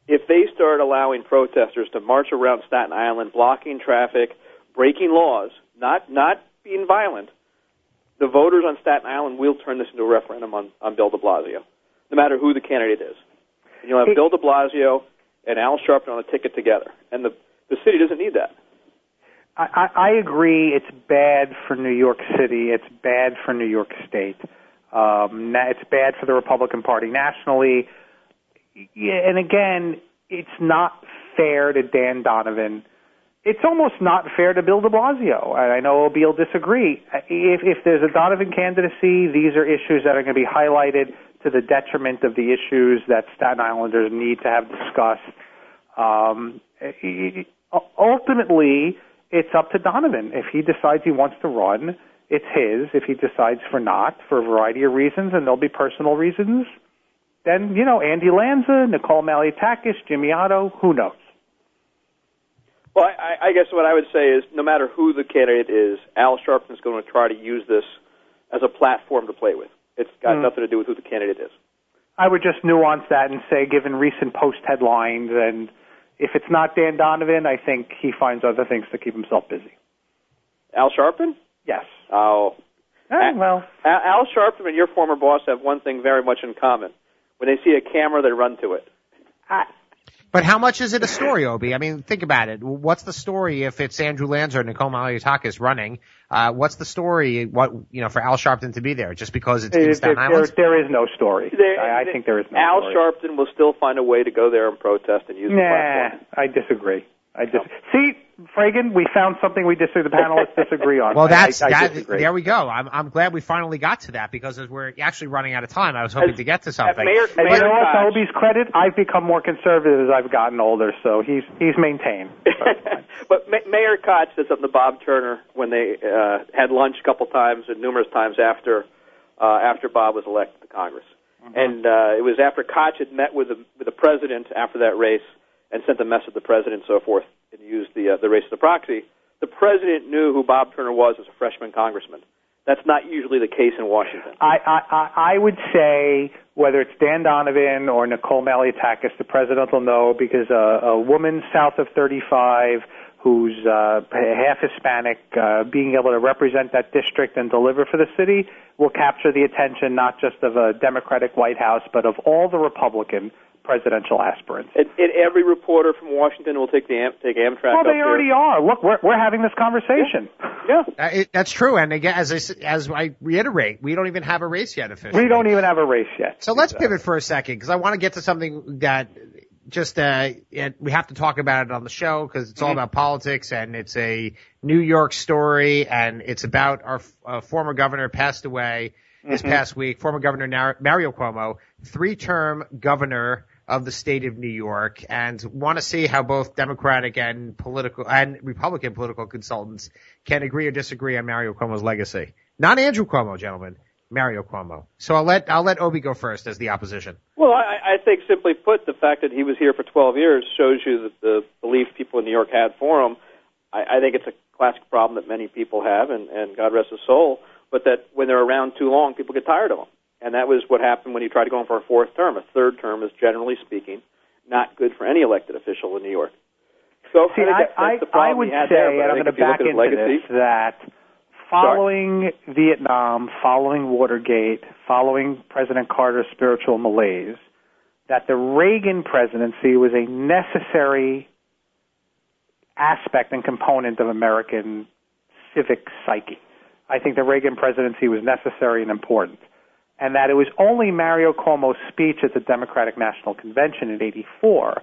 If they start allowing protesters to march around Staten Island, blocking traffic, breaking laws, not not being violent, the voters on Staten Island will turn this into a referendum on, on Bill De Blasio, no matter who the candidate is. And you'll have Hey- Bill De Blasio and Al Sharpton on a ticket together, and the the city doesn't need that. I, I I agree. It's bad for New York City. It's bad for New York State. Um, it's bad for the Republican Party nationally. Yeah, and again, it's not fair to Dan Donovan. It's almost not fair to Bill De Blasio. I know OB will disagree. If, if there's a Donovan candidacy, these are issues that are going to be highlighted to the detriment of the issues that Staten Islanders need to have discussed. Um, ultimately, it's up to Donovan. If he decides he wants to run, it's his. If he decides for not, for a variety of reasons, and there'll be personal reasons, then, you know, Andy Lanza, Nicole Malliotakis, Jimmy Oddo, who knows? Well, I, I guess what I would say is no matter who the candidate is, Al Sharpton is going to try to use this as a platform to play with. It's got Mm. nothing to do with who the candidate is. I would just nuance that and say, given recent post headlines, and if it's not Dan Donovan, I think he finds other things to keep himself busy. Al Sharpton? Yes. Oh. Eh, well, Al, Al Sharpton and your former boss have one thing very much in common. When they see a camera, they run to it. But how much is it a story, Obi? I mean, think about it. What's the story if it's Andrew Lanza or Nicole Malliotakis running? Uh, what's the story, what, you know, for Al Sharpton to be there? Just because it's in there, Staten there, Island? there is no story. There- I, I think there is no Al story. Sharpton will still find a way to go there and protest and use the Nah, platform. I disagree. I dis- See, Fragin, we found something we disagree. The panelists disagree on. [laughs] Well, that's I, I that. There we go. I'm I'm glad we finally got to that because as we're actually running out of time, I was hoping As- to get to as something. Mayor- And you know what? To Koch- Obi's credit, I've become more conservative as I've gotten older, so he's he's maintained. [laughs] but Mayor Koch said something to Bob Turner when they uh, had lunch a couple times and numerous times after uh, after Bob was elected to Congress. And uh, it was after Koch had met with the, with the president after that race and sent a message to the president and so forth and used the uh, the race as a proxy. The president knew who Bob Turner was as a freshman congressman. That's not usually the case in Washington. I, I I would say whether it's Dan Donovan or Nicole Malliotakis, the president will know because a, a woman south of 35 who's uh, half Hispanic, uh, being able to represent that district and deliver for the city will capture the attention not just of a Democratic White House, but of all the Republican presidential aspirants. And, and every reporter from Washington will take the Am- take Amtrak Well, up they here. already are. Look, we're we're having this conversation. Yeah. [laughs] Uh, it, that's true, and again, as I s- as I reiterate, we don't even have a race yet officially. We don't even have a race yet. So let's pivot for a second because I want to get to something that just uh, it, we have to talk about it on the show because it's all about politics and it's a New York story and it's about our uh, former governor passed away this past week. Former Governor Mario Cuomo, three-term governor of the state of New York, and want to see how both Democratic and political and Republican political consultants can agree or disagree on Mario Cuomo's legacy. Not Andrew Cuomo, gentlemen. Mario Cuomo. So I'll let I'll let Obi go first as the opposition. Well, I, I think simply put, the fact that he was here for 12 years shows you that the belief people in New York had for him. I, I think it's a classic problem that many people have, and, and God rest his soul. But that when they're around too long, people get tired of them, and that was what happened when he tried to go in for a fourth term. A third term is generally speaking not good for any elected official in New York. So See, I, I, I would say, there, and I'm going to back into legacy, this, that following Sorry? Vietnam, following Watergate, following President Carter's spiritual malaise, that the Reagan presidency was a necessary aspect and component of American civic psyche. I think the Reagan presidency was necessary and important. And that it was only Mario Cuomo's speech at the Democratic National Convention in 84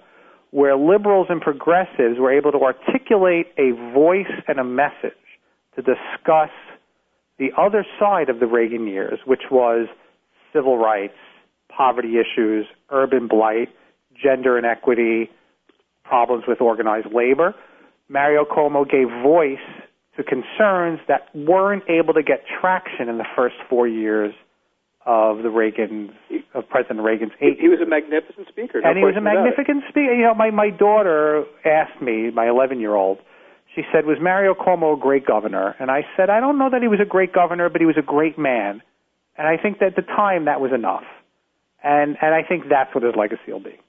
where liberals and progressives were able to articulate a voice and a message to discuss the other side of the Reagan years, which was civil rights, poverty issues, urban blight, gender inequity, problems with organized labor. Mario Cuomo gave voice to concerns that weren't able to get traction in the first four years of the Reagan of President Reagan's. He, he was a magnificent speaker, no and he was a magnificent speaker. You know, my my daughter asked me, my 11 year old, she said, "Was Mario Cuomo a great governor?" And I said, "I don't know that he was a great governor, but he was a great man." And I think that at the time that was enough, and and I think that's what his legacy will be.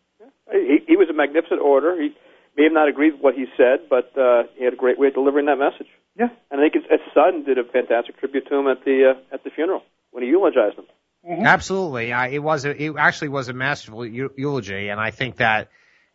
He, he was a magnificent orator. He may have not agreed with what he said, but uh, he had a great way of delivering that message. Yeah, and I think his, his son did a fantastic tribute to him at the uh, at the funeral when he eulogized him. Mm-hmm. Absolutely, uh, it was a, it actually was a masterful eulogy, and I think that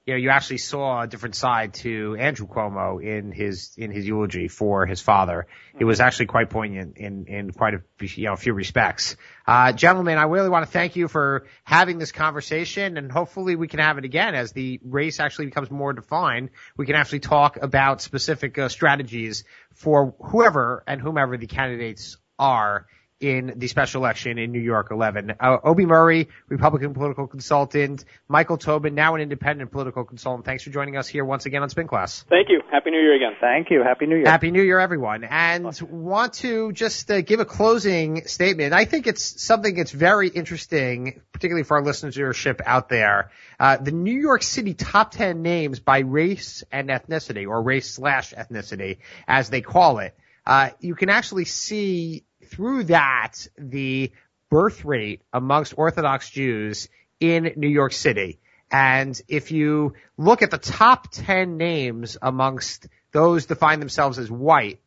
you know you actually saw a different side to Andrew Cuomo in his in his eulogy for his father. It was mm-hmm. actually quite poignant in in quite a you know few respects. Uh, gentlemen, I really want to thank you for having this conversation, and hopefully we can have it again as the race actually becomes more defined. We can actually talk about specific uh, strategies for whoever and whomever the candidates are in the special election in New York 11. Uh, Obi Murray, Republican political consultant, Michael Tobman, now an independent political consultant. Thanks for joining us here once again on Spin Class. Thank you. Happy New Year again. Thank you. Happy New Year. Happy New Year, everyone. And want to just uh, give a closing statement. I think it's something that's very interesting, particularly for our listenership out there. Uh, the New York City top 10 names by race and ethnicity, or race slash ethnicity, as they call it. Uh, you can actually see through that the birth rate amongst Orthodox Jews in New York City. And if you look at the top 10 names amongst those define themselves as white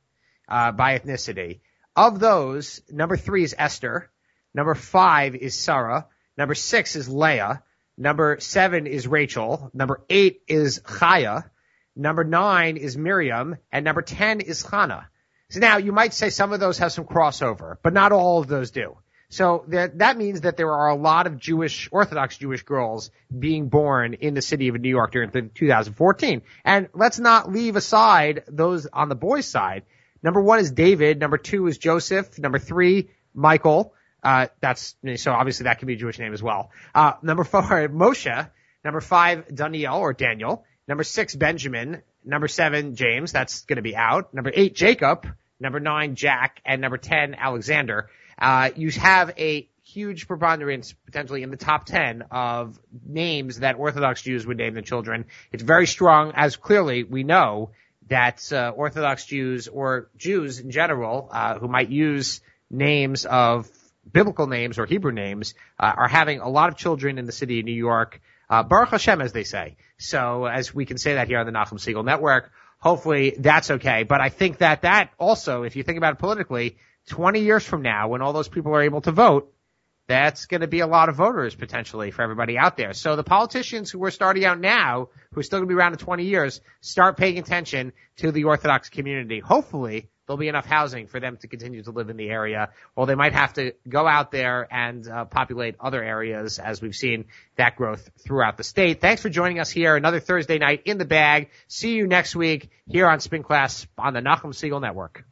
uh, by ethnicity, of those, number three is Esther, number five is Sarah, number six is Leah, number seven is Rachel, number eight is Chaya, number nine is Miriam, and number ten is Hannah. So now you might say some of those have some crossover, but not all of those do. So that, that means that there are a lot of Jewish, Orthodox Jewish girls being born in the city of New York during 2014. And let's not leave aside those on the boys side. Number one is David. Number two is Joseph. Number three, Michael. Uh, that's, so obviously that can be a Jewish name as well. Uh, number four, [laughs] Moshe. Number five, Daniel or Daniel. Number six, Benjamin. Number seven, James. That's going to be out. Number eight, Jacob. Number nine, Jack. And number 10, Alexander. Uh, you have a huge preponderance potentially in the top 10 of names that Orthodox Jews would name their children. It's very strong as clearly we know that uh, Orthodox Jews or Jews in general uh, who might use names of biblical names or Hebrew names uh, are having a lot of children in the city of New York uh, Baruch Hashem, as they say. So as we can say that here on the Nachum Segal Network, hopefully that's okay. But I think that that also, if you think about it politically, 20 years from now, when all those people are able to vote, that's going to be a lot of voters potentially for everybody out there. So the politicians who are starting out now, who are still going to be around in 20 years, start paying attention to the Orthodox community. Hopefully there'll be enough housing for them to continue to live in the area, or they might have to go out there and uh, populate other areas as we've seen that growth throughout the state. Thanks for joining us here. Another Thursday night in the bag. See you next week here on Spin Class on the Nachum Segal Network.